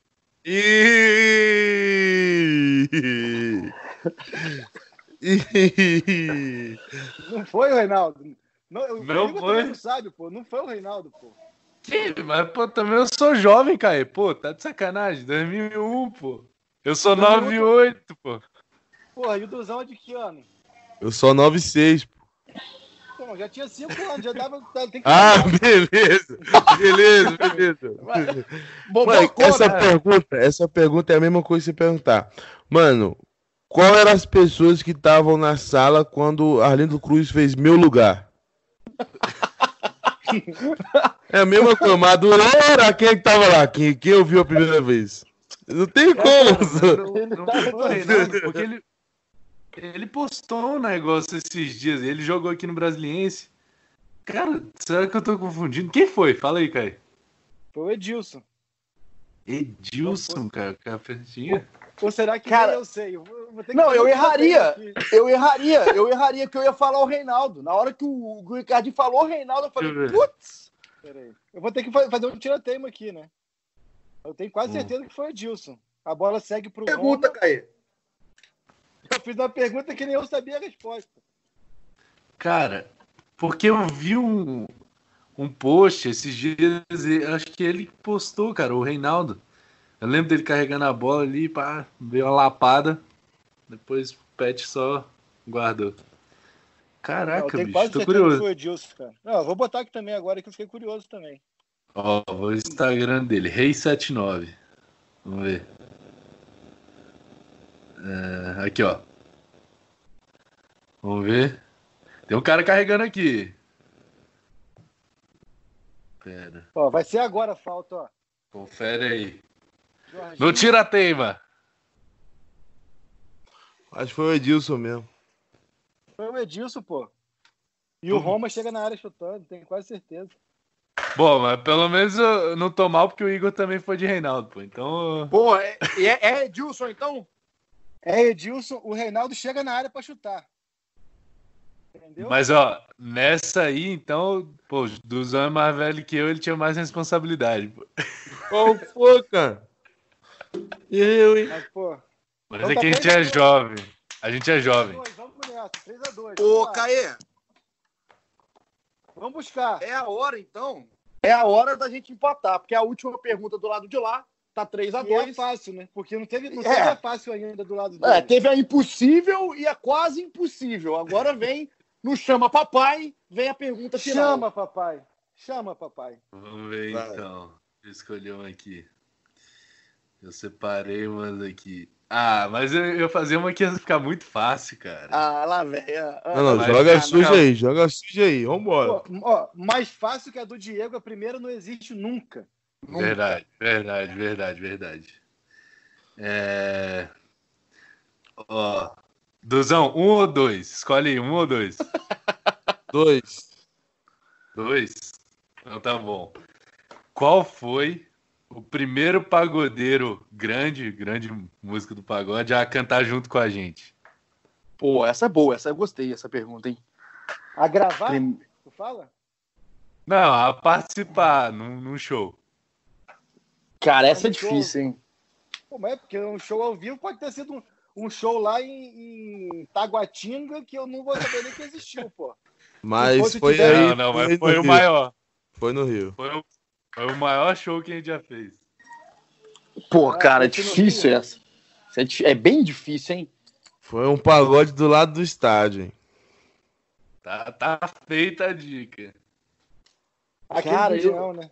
Ih! [LAUGHS] Não foi o Reinaldo. Não, o Não foi? Não sabe, pô. Não foi o Reinaldo, pô. Que? Mas, pô, também eu sou jovem, Caê. Pô, tá de sacanagem. 2001, pô. Eu sou 98, pô. Porra, e o Duzão é de que ano? Eu sou 96. pô. Pô, já tinha cinco anos, já dava. Tem que Ah, beleza. Beleza, beleza. Bom, Mano, boa essa pergunta, essa pergunta é a mesma coisa que você perguntar. Mano, qual eram as pessoas que estavam na sala quando Arlindo Cruz fez meu lugar? É a mesma coisa, Madureira, quem é que tava lá? Quem, quem ouviu a primeira vez? Não tem como. Não, não foi o Reinaldo, porque ele. Ele postou um negócio esses dias. Ele jogou aqui no Brasiliense. Cara, será que eu tô confundindo? Quem foi? Fala aí, Caio. Foi o Edilson. Edilson, cara, cafetinha. Ou será que Cara, eu sei? Eu vou- vou ter que não, eu erraria. Eu erraria, eu erraria que eu ia falar o Reinaldo. Na hora que o, o Ricardinho falou o Reinaldo, eu falei, putz! Peraí. Eu vou ter que fa- fazer um tirateima aqui, né? Eu tenho quase Hum. certeza que foi o Edilson. A bola segue pro Pergunta, Roma. Eu fiz uma pergunta que nem eu sabia a resposta. Cara, porque eu vi um, um post esses dias, e acho que ele postou, cara, o Reinaldo. Eu lembro dele carregando a bola ali, pá, veio uma lapada. Depois o Pet só guardou. eu Caraca, tenho bicho, tô curioso. foi o cara. Não, eu vou botar aqui também agora que eu fiquei curioso também. Ó, o Instagram dele, Rei79. Vamos ver. É, aqui, ó. Vamos ver. Tem um cara carregando aqui. Pera, Ó, vai ser agora a falta, ó. confere aí. Jorginho. Não tira a teima. Acho que foi o Edilson mesmo. Foi o Edilson, pô. E o Roma chega na área chutando, tenho quase certeza. Bom, mas pelo menos eu não tô mal porque o Igor também foi de Reinaldo, pô. Então. Pô, é, é, é Edilson, então? É Edilson, o Reinaldo chega na área pra chutar. Entendeu? Mas ó, nessa aí, então, pô, dos anos mais velho que eu, ele tinha mais responsabilidade. Pô. Qual foi, cara? E eu, hein? Mas, pô. Mas Então é tá que a gente a é dois. jovem. A gente é jovem. Dois, vamos nessa, 3x2. Ô, Caê, Vamos buscar. é a hora, então? É a hora da gente empatar, porque a última pergunta do lado de lá tá 3 a E é 2 fácil, né? Porque não teve, não É. teve a fácil ainda do lado dele. É, teve a impossível e a quase impossível. Agora vem no Chama Papai, vem a pergunta final. Chama, papai. Chama, papai. Vamos ver Vai. então. Deixa eu escolher um aqui. Eu separei umas aqui. Ah, mas eu, eu fazia uma que ia ficar muito fácil, cara. Ah, lá, velho. Ah, Não, não, joga vai, suja não. aí, joga suja aí, vambora. Pô, ó, mais fácil que a do Diego, a primeira não existe nunca. Verdade, verdade, verdade, verdade. É... Ó, Duzão, um ou dois? Escolhe aí, um ou dois? [LAUGHS] Dois. Dois? Então tá bom. Qual foi o primeiro pagodeiro grande, grande música do pagode, a cantar junto com a gente? Pô, essa é boa, essa eu gostei, essa pergunta, hein? A gravar, Prim- tu fala? Não, a participar num, num show. Cara, essa é difícil, hein? Pô, mas é porque um show ao vivo pode ter sido um, um show lá em, em Taguatinga que eu não vou saber nem que existiu, pô. [LAUGHS] Mas foi tiver- aí. Não, não, mas foi o Rio. maior. Foi no Rio. Foi o, foi o maior show que a gente já fez. Pô, Ah, cara, é difícil essa. É, é bem difícil, hein? Foi um pagode do lado do estádio, hein? Tá, tá feita a dica. Aquele Cara, eu- né?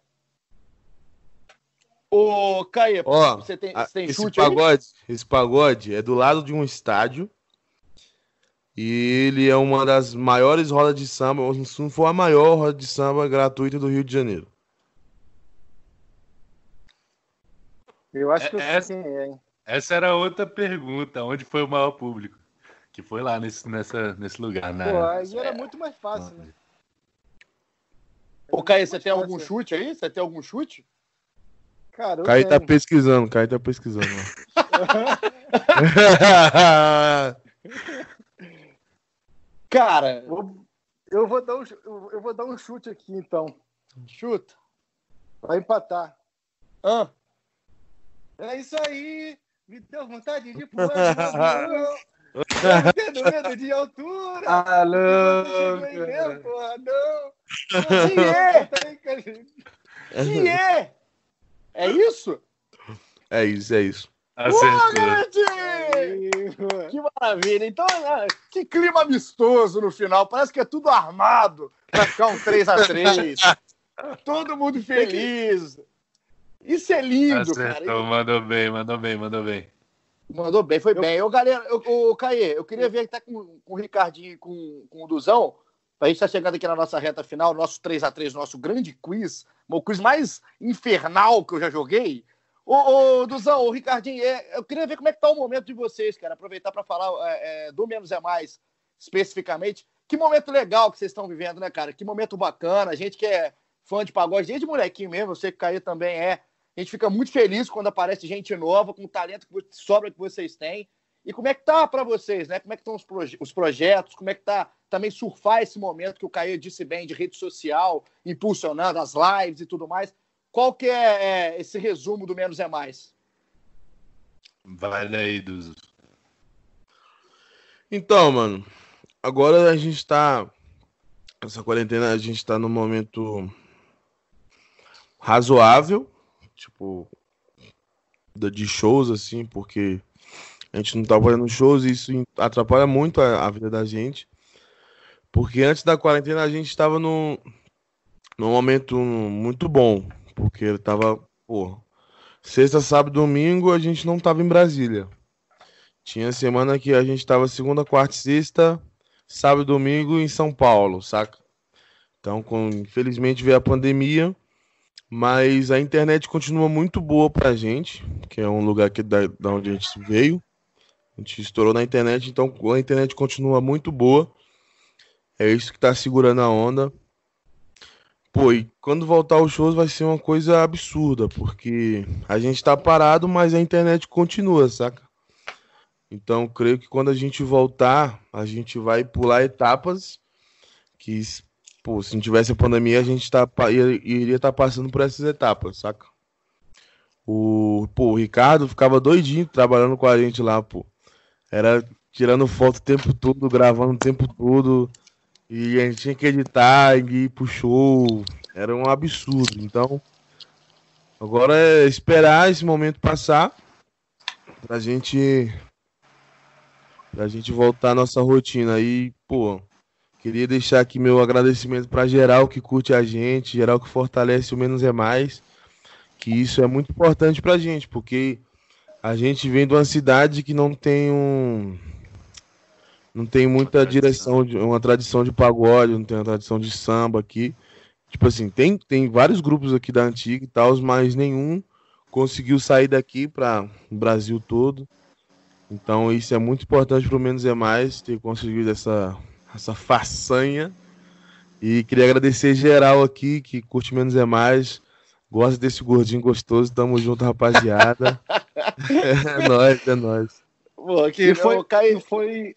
Ô, Caê, Ó, você tem, você tem esse chute aí? pagode, esse pagode é do lado de um estádio. E ele é uma das maiores rodas de samba, ou se não for a maior roda de samba gratuita do Rio de Janeiro. Eu acho que eu É- sei quem é, hein? Essa era outra pergunta. Onde foi o maior público? Que foi lá nesse, nessa, nesse lugar. Na... Pô, aí era muito mais fácil, né? Ô, Caê, Muito você tem fácil. algum chute aí? Você tem algum chute? Cara, eu Caio tá pesquisando, Caio tá pesquisando. [LAUGHS] Cara, Vou- Eu vou, dar um, eu eu vou dar um chute aqui, então. chuta. Vai empatar. Ah, É isso aí! Me deu vontade de pular de novo. Não tendo medo de altura. Ah, Não porra, não. que é? Tá. Que é? É isso? é isso, é isso. Boa, Acertou. Que maravilha. Então, ah, que clima amistoso no final. Parece que é tudo armado pra ficar um 3x3. [LAUGHS] Todo mundo feliz. Isso é lindo, cara. Acertou, mandou bem, mandou bem, mandou bem. Mandou bem, foi Eu- bem. Ô, galera, ô, Caê, eu queria ver até com, com o Ricardinho e com, com o Duzão. A gente tá chegando aqui na nossa reta final, nosso 3x3, nosso grande quiz. O quiz mais infernal que eu já joguei. Ô, ô Duzão, ô, Ricardinho, é, eu queria ver como é que tá o momento de vocês, cara. Aproveitar para falar é, é, do Menos é Mais especificamente. Que momento legal que vocês estão vivendo, né, cara? Que momento bacana. A gente que é fã de pagode desde molequinho mesmo, você que caiu também é. A gente fica muito feliz quando aparece gente nova, com o talento que sobra que vocês têm. E como é que tá para vocês, né? Como é que estão os, proje os, projetos? Como é que tá também surfar esse momento que o Caio disse bem de rede social, impulsionando as lives e tudo mais? Qual que é, é esse resumo do Menos é Mais? Vai daí, Duzo. Então, mano, agora a gente tá. Essa quarentena a gente tá num momento razoável, tipo, de shows, assim, porque a gente não tá fazendo shows e isso atrapalha muito a, a, vida da gente. Porque antes da quarentena a gente estava num, num momento muito bom. Porque ele tava, pô, sexta, sábado, domingo a gente não tava em Brasília. Tinha semana que a gente tava segunda, quarta sexta, sábado domingo em São Paulo, saca? Então, com, infelizmente veio a pandemia, mas a internet continua muito boa pra gente, que é um lugar que da, da onde a gente veio. A gente estourou na internet, então a internet continua muito boa. É isso que tá segurando a onda. Pô, e quando voltar os shows vai ser uma coisa absurda, porque a gente tá parado, mas a internet continua, saca? Então, creio que quando a gente voltar, a gente vai pular etapas que, pô, se não tivesse a pandemia, a gente tá, iria estar tá passando por essas etapas, saca? O, pô, o Ricardo ficava doidinho trabalhando com a gente lá, pô. Era tirando foto o tempo todo, gravando o tempo todo. E a gente tinha que editar e ir pro show. Era um absurdo. Então, agora é esperar esse momento passar pra gente pra gente voltar à nossa rotina. aí pô, queria deixar aqui meu agradecimento para geral que curte a gente, geral que fortalece o Menos é Mais, que isso é muito importante pra gente, porque a gente vem de uma cidade que não tem um. Não tem muita direção, de, uma tradição de pagode, não tem uma tradição de samba aqui. Tipo assim, tem, tem vários grupos aqui da antiga e tal, mas nenhum conseguiu sair daqui para o Brasil todo. Então isso é muito importante para o Menos é Mais ter conseguido essa, essa façanha. E queria agradecer geral aqui que curte Menos é Mais. Gosta desse gordinho gostoso. Tamo junto, rapaziada. [LAUGHS] é nóis, é nóis. Pô, que foi, Caio, foi.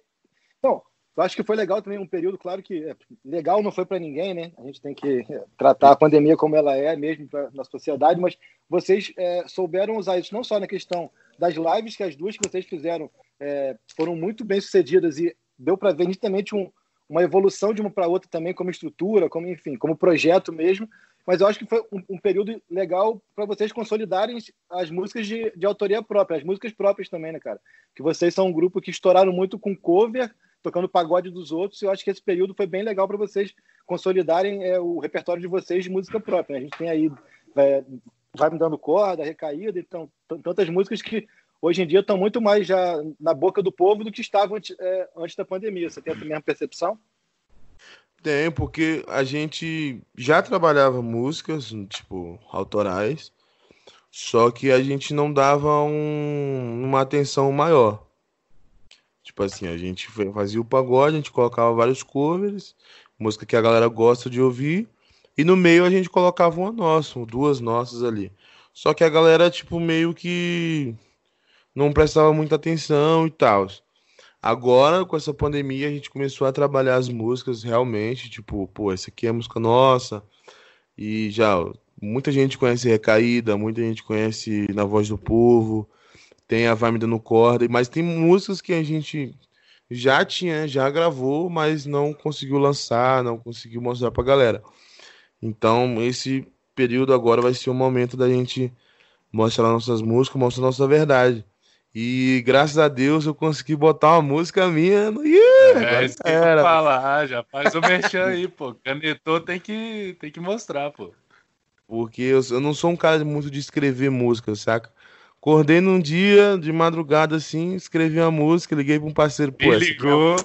Não, eu acho que foi legal também um período, claro que é, legal não foi para ninguém, né? A gente tem que [LAUGHS] tratar a pandemia como ela é mesmo para nossa sociedade, mas vocês é, souberam usar isso não só na questão das lives, que as duas que vocês fizeram é, foram muito bem sucedidas e deu para ver nitidamente um, uma evolução de uma para outra também, como estrutura, como enfim, como projeto mesmo mas eu acho que foi um, um período legal para vocês consolidarem as músicas de, de, autoria própria, as músicas próprias também, né, cara? Que vocês são um grupo que estouraram muito com cover, tocando pagode dos outros, e eu acho que esse período foi bem legal para vocês consolidarem é, o repertório de vocês de música própria. A gente tem aí é, Vai Me Dando Corda, Recaída, então, tantas músicas que hoje em dia estão muito mais já na boca do povo do que estavam antes, é, antes da pandemia. Você tem a mesma percepção? Tem, porque a gente já trabalhava músicas, tipo, autorais, só que a gente não dava um, uma atenção maior. Tipo assim, a gente fazia o pagode, a gente colocava vários covers, música que a galera gosta de ouvir, e no meio a gente colocava uma nossa, duas nossas ali. Só que a galera, tipo, meio que não prestava muita atenção e tal. Agora, com essa pandemia, a gente começou a trabalhar as músicas realmente, tipo, pô, essa aqui é música nossa. E já muita gente conhece Recaída, muita gente conhece Na Voz do Povo, tem a Vai Me Dando Corda, mas tem músicas que a gente já tinha, já gravou, mas não conseguiu lançar, não conseguiu mostrar pra galera. Então, esse período agora vai ser o momento da gente mostrar nossas músicas, mostrar nossa verdade. E graças a Deus eu consegui botar uma música minha no. Yeah, é, isso era. falar, já faz o merchan aí, pô. Canetou tem que, tem que mostrar, pô. Porque eu, eu não sou um cara muito de escrever música, saca? Acordei num dia, de madrugada assim, escrevi uma música, liguei pra um parceiro. Pô, Me ligou.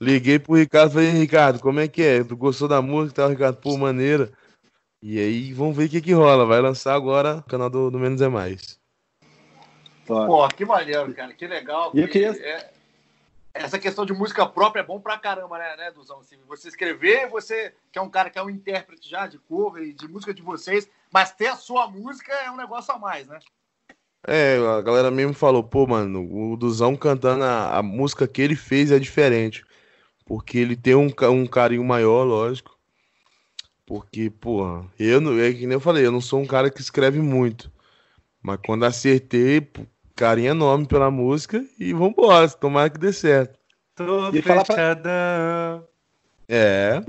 Liguei pro Ricardo, falei, Ricardo, como é que é? Tu gostou da música? Tá, Ricardo, pô, maneira. E aí, vamos ver o que que rola. Vai lançar agora o canal do, do Menos é Mais. Pô, que maneiro, cara. Que legal. E eu queria- É- Essa questão de música própria é bom pra caramba, né, né Duzão? Assim, você escrever, você que é um cara que é um intérprete já de cover e de música de vocês, mas ter a sua música é um negócio a mais, né? É, a galera mesmo falou, pô, mano, o Duzão cantando a, a música que ele fez é diferente. Porque ele tem um, um carinho maior, lógico. Porque, porra, eu não, é que nem eu falei, eu não sou um cara que escreve muito. Mas quando acertei, pô, carinho enorme pela música e vambora, tomara que dê certo. Tô E falar pra- fechadão. É,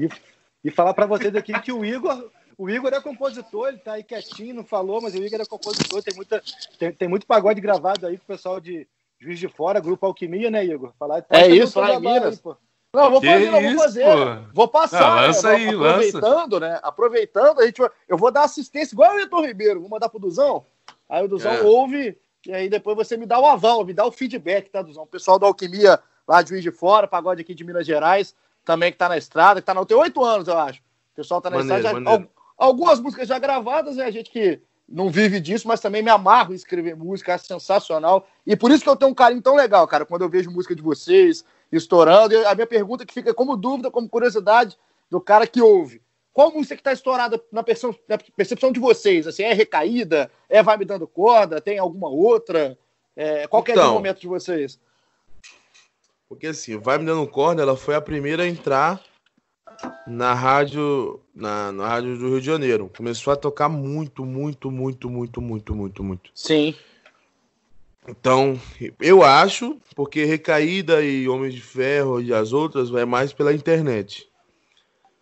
E falar pra vocês aqui que o Igor, o Igor é compositor, ele tá aí quietinho, não falou, mas o Igor é compositor, tem, muita, tem, tem muito pagode gravado aí com o pessoal de Juiz de Fora, Grupo Alquimia, né, Igor? Falar, É isso, lá em Minas. aí, pô. Não, vou Que fazer, não, vou fazer. pô? Vou passar. Ah, lança né? aí, aproveitando, né? Aproveitando, a gente vai- eu vou dar assistência igual o Heitor Ribeiro, vou mandar pro Duzão. Aí o Duzão É. ouve, e aí depois você me dá o aval, me dá o feedback, tá, Duzão? O pessoal da Alquimia lá de Juiz de Fora, pagode aqui de Minas Gerais, também que tá na estrada, que tá na. Tem oito anos, eu acho. O pessoal tá na Maneiro, estrada. já- algumas músicas já gravadas, né? A gente que não vive disso, mas também me amarro em escrever música, acho sensacional. E por isso que eu tenho um carinho tão legal, cara, quando eu vejo música de vocês estourando. E a minha pergunta que fica como dúvida, como curiosidade do cara que ouve. Qual música que tá estourada na percepção, na percepção de vocês? Assim, é recaída? É vai me dando corda? Tem alguma outra? É, qual que é o Então. momento de vocês? Porque assim, Vai Me Dando Corda, ela foi a primeira a entrar na rádio, na, na rádio do Rio de Janeiro. Começou a tocar muito, muito, muito, muito, muito, muito, muito. Sim. Então, eu acho, porque Recaída e Homens de Ferro e as outras vai mais pela internet.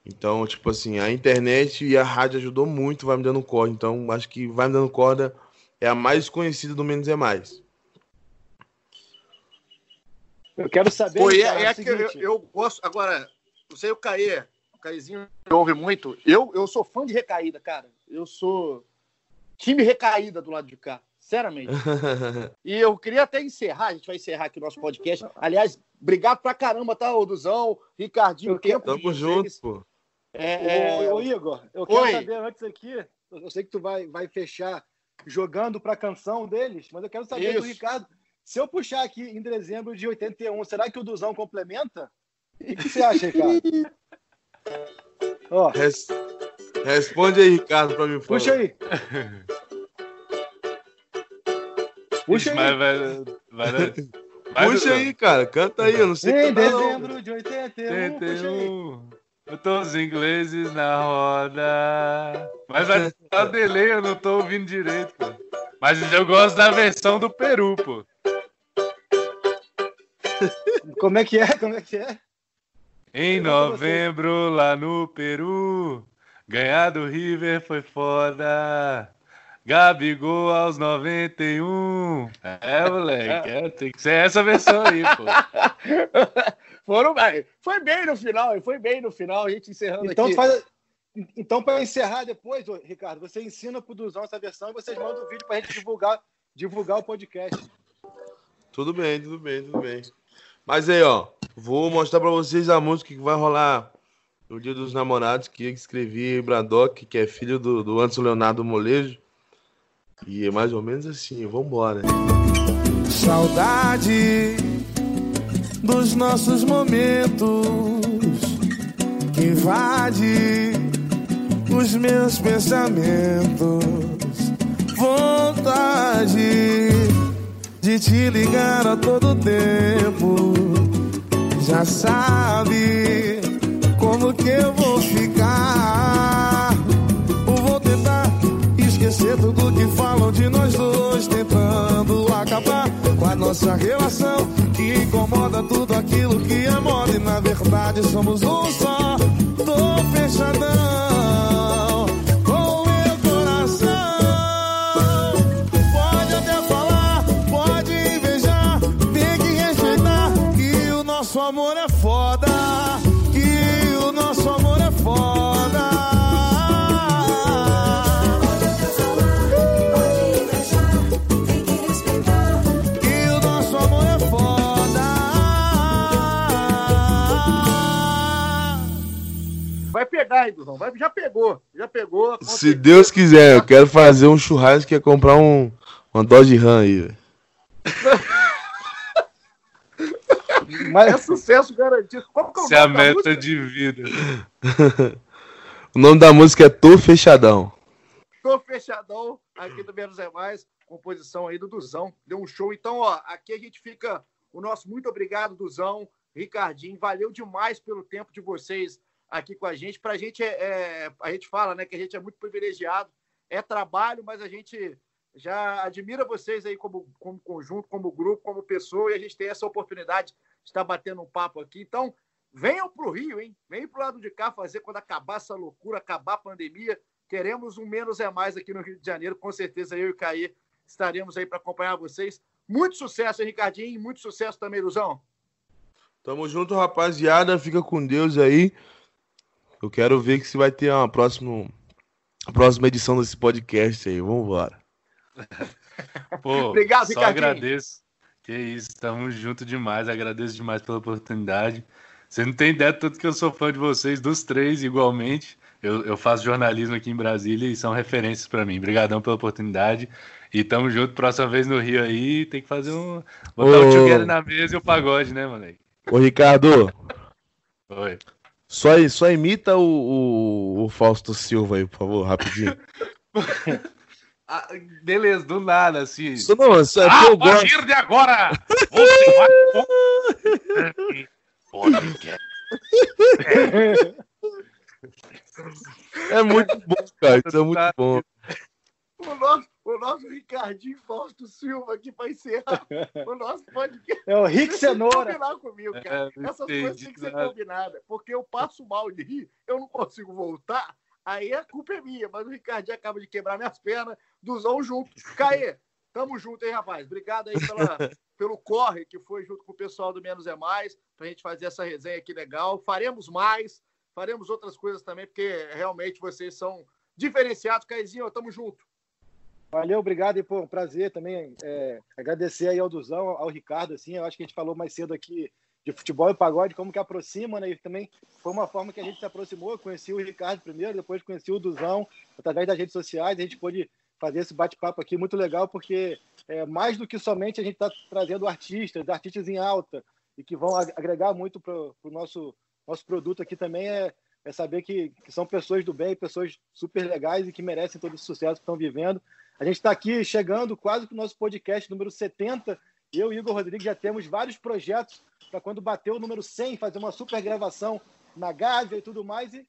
Então, tipo assim, a internet e a rádio ajudou muito Vai Me Dando Corda. Então, acho que Vai Me Dando Corda é a mais conhecida do Menos é Mais. Eu quero saber. Pô, e cara, é, o é que eu, eu gosto. Agora, não sei o Caê. O Caezinho ouve muito. Eu, eu sou fã de recaída, cara. Eu sou time recaída do lado de cá. Sinceramente. [LAUGHS] E eu queria até encerrar, a gente vai encerrar aqui o nosso podcast. Aliás, obrigado pra caramba, tá, Oduzão, Ricardinho, Eu tempo Tamo junto, pô. É, é, Ô, ô, Igor, eu quero Oi. saber antes aqui. Eu sei que tu vai, vai fechar jogando pra canção deles, mas eu quero saber do Isso. Ricardo. Se eu puxar aqui em dezembro de 81, será que o Duzão complementa? O que, você acha, Ricardo? [LAUGHS] Ó, Res- Responde aí, Ricardo, pra mim, puxa favor. aí. Puxa aí. vai, vai, vai, vai Puxa aí, cara. Canta aí, eu não sei Em cantar, não. dezembro de 81, puxa aí. 81. Eu tô os ingleses na roda. Mas vai dar o delay, eu não tô ouvindo direito, pô. Mas eu gosto da versão do Peru, pô. Como é que é? Como é que é? Em novembro, lá no Peru, ganhar do River foi foda. Gabigol aos 91. É, moleque, é, tem que ser essa versão aí, pô. [LAUGHS] Foram, vai, foi bem no final, foi bem no final, a gente encerrando Então, aqui. faz, então para encerrar depois, Ricardo, você ensina pro Duzão essa versão e vocês mandam o vídeo pra gente divulgar, divulgar o podcast. Tudo bem, tudo bem, tudo bem. Mas aí, ó, vou mostrar pra vocês a música que vai rolar no Dia dos Namorados, que eu escrevi Bradock, que é filho do, do Anderson Leonardo Molejo. E é mais ou menos assim, vambora. Saudade dos nossos momentos que invade os meus pensamentos. Vontade de te ligar a todo tempo. Já sabe como que eu vou ficar. Esquecer tudo que falam de nós dois, tentando acabar com a nossa relação que incomoda tudo aquilo que é moda e na verdade somos um só. Tô fechadão já pegou, já pegou. Se. Deus quiser, eu quero fazer um churrasco e ia comprar um, uma Dodge Ram aí, velho. [LAUGHS] É Mas sucesso garantido. Como que é o Essa é a meta música? de vida. [LAUGHS] O nome da música é Tô Fechadão. Tô fechadão aqui do Menos é Mais, composição aí do Duzão. Deu um show. Então, ó, aqui a gente fica. O nosso muito obrigado, Duzão, Ricardinho. Valeu demais pelo tempo de vocês aqui com a gente. Pra gente, é, é- a gente fala, né, que a gente é muito privilegiado. É trabalho, mas a gente já admira vocês aí como, como conjunto, como grupo, como pessoa, e a gente tem essa oportunidade de estar batendo um papo aqui. Então, venham para o Rio, hein? Venham para o lado de cá fazer quando acabar essa loucura, acabar a pandemia. Queremos um menos é mais aqui no Rio de Janeiro. Com certeza eu e o Caí estaremos aí para acompanhar vocês. Muito sucesso, hein, Ricardinho? Muito sucesso também, Luzão. Tamo junto, rapaziada. Fica com Deus aí. Eu quero ver que se vai ter uma próxima, a próxima edição desse podcast aí. Vambora. [LAUGHS] Pô, Obrigado, só Ricardinho. agradeço. Que isso, tamo junto demais. Agradeço demais pela oportunidade. Você não tem ideia do tanto que eu sou fã de vocês, dos três igualmente. Eu, eu faço jornalismo aqui em Brasília e são referências pra mim. Obrigadão pela oportunidade. E tamo junto, próxima vez no Rio aí, tem que fazer um. Botar o Together na mesa e o pagode, né, moleque? Ô, Ricardo, Oi. Só, só imita o, o, o Fausto Silva aí, por favor, rapidinho. [LAUGHS] Ah, beleza, do nada, assim. Isso não, isso é que A eu gosto. partir de agora, [LAUGHS] você vai. É muito bom, cara. Isso é muito bom. O nosso, o nosso Ricardinho Fausto Silva aqui para encerrar [LAUGHS] o nosso podcast. é o Rick Você tem que Cenoura. combinar comigo, cara. É, Essas entendi coisas têm que ser nada. combinadas. Porque eu passo mal de rir, eu não consigo voltar. Aí a culpa é minha. Mas o Ricardinho acaba de quebrar minhas pernas. Duzão junto. Caê, tamo junto, hein, rapaz? Obrigado aí pela, [LAUGHS] pelo corre que foi junto com o pessoal do Menos é Mais. Pra gente fazer essa resenha aqui legal. Faremos mais. Faremos outras coisas também, porque realmente vocês são diferenciados. Caezinho, tamo junto. Valeu, obrigado e pô, um prazer também é, agradecer aí ao Duzão, ao Ricardo, assim, eu acho que a gente falou mais cedo aqui de futebol e pagode, como que aproxima, né, e também foi uma forma que a gente se aproximou, conheci o Ricardo primeiro, depois conheci o Duzão, através das redes sociais, a gente pôde fazer esse bate-papo aqui, muito legal, porque é, mais do que somente a gente está trazendo artistas, artistas em alta, e que vão ag- agregar muito para o nosso, nosso produto aqui também, é, é saber que, que são pessoas do bem, pessoas super legais e que merecem todo esse sucesso que estão vivendo. A gente está aqui chegando quase para o nosso podcast número 70. Eu e Igor Rodrigues já temos vários projetos para quando bater o número 100, fazer uma super gravação na Gávea e tudo mais. E,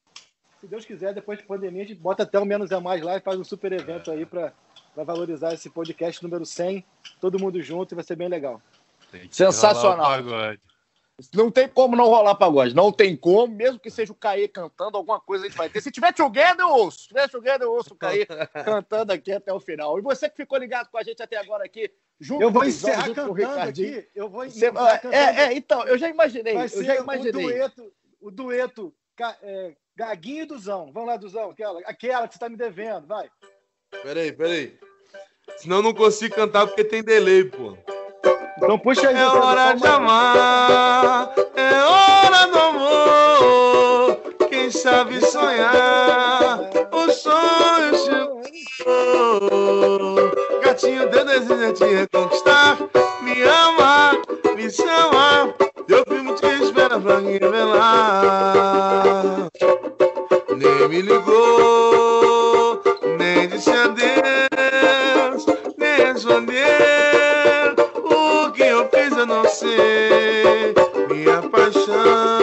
se Deus quiser, depois da pandemia, a gente bota até o Menos é Mais lá e faz um super evento aí para valorizar esse podcast número 100. Todo mundo junto e vai ser bem legal. Que Sensacional. O. Não tem como não rolar pagode. Não tem como, mesmo que seja o Caê cantando, alguma coisa a gente vai ter. Se tiver together, eu ouço. Se tiver together, eu ouço o Caê [LAUGHS] cantando aqui até o final. E você que ficou ligado com a gente até agora aqui, junto Eu vou o Zão, encerrar junto com o cantando Ricardinho. aqui. Eu vou Você- encerrar cantando. é, é, então, eu já imaginei. Vai Eu ser já o imaginei. dueto, o dueto Ca- é, Gaguinho e Duzão. Vamos lá, Duzão. Aquela, aquela que você está me devendo, vai. Peraí, peraí. Senão eu não consigo cantar porque tem delay, pô. Então puxa aí. É hora de amar, é hora do amor. Quem sabe sonhar, o sonho chegou. Gatinho, teu desejo é te reconquistar. Me amar, me chamar. Teu filme te espera pra revelar. Nem me ligou, nem disse adeus, nem respondeu. Eu não sei. Minha paixão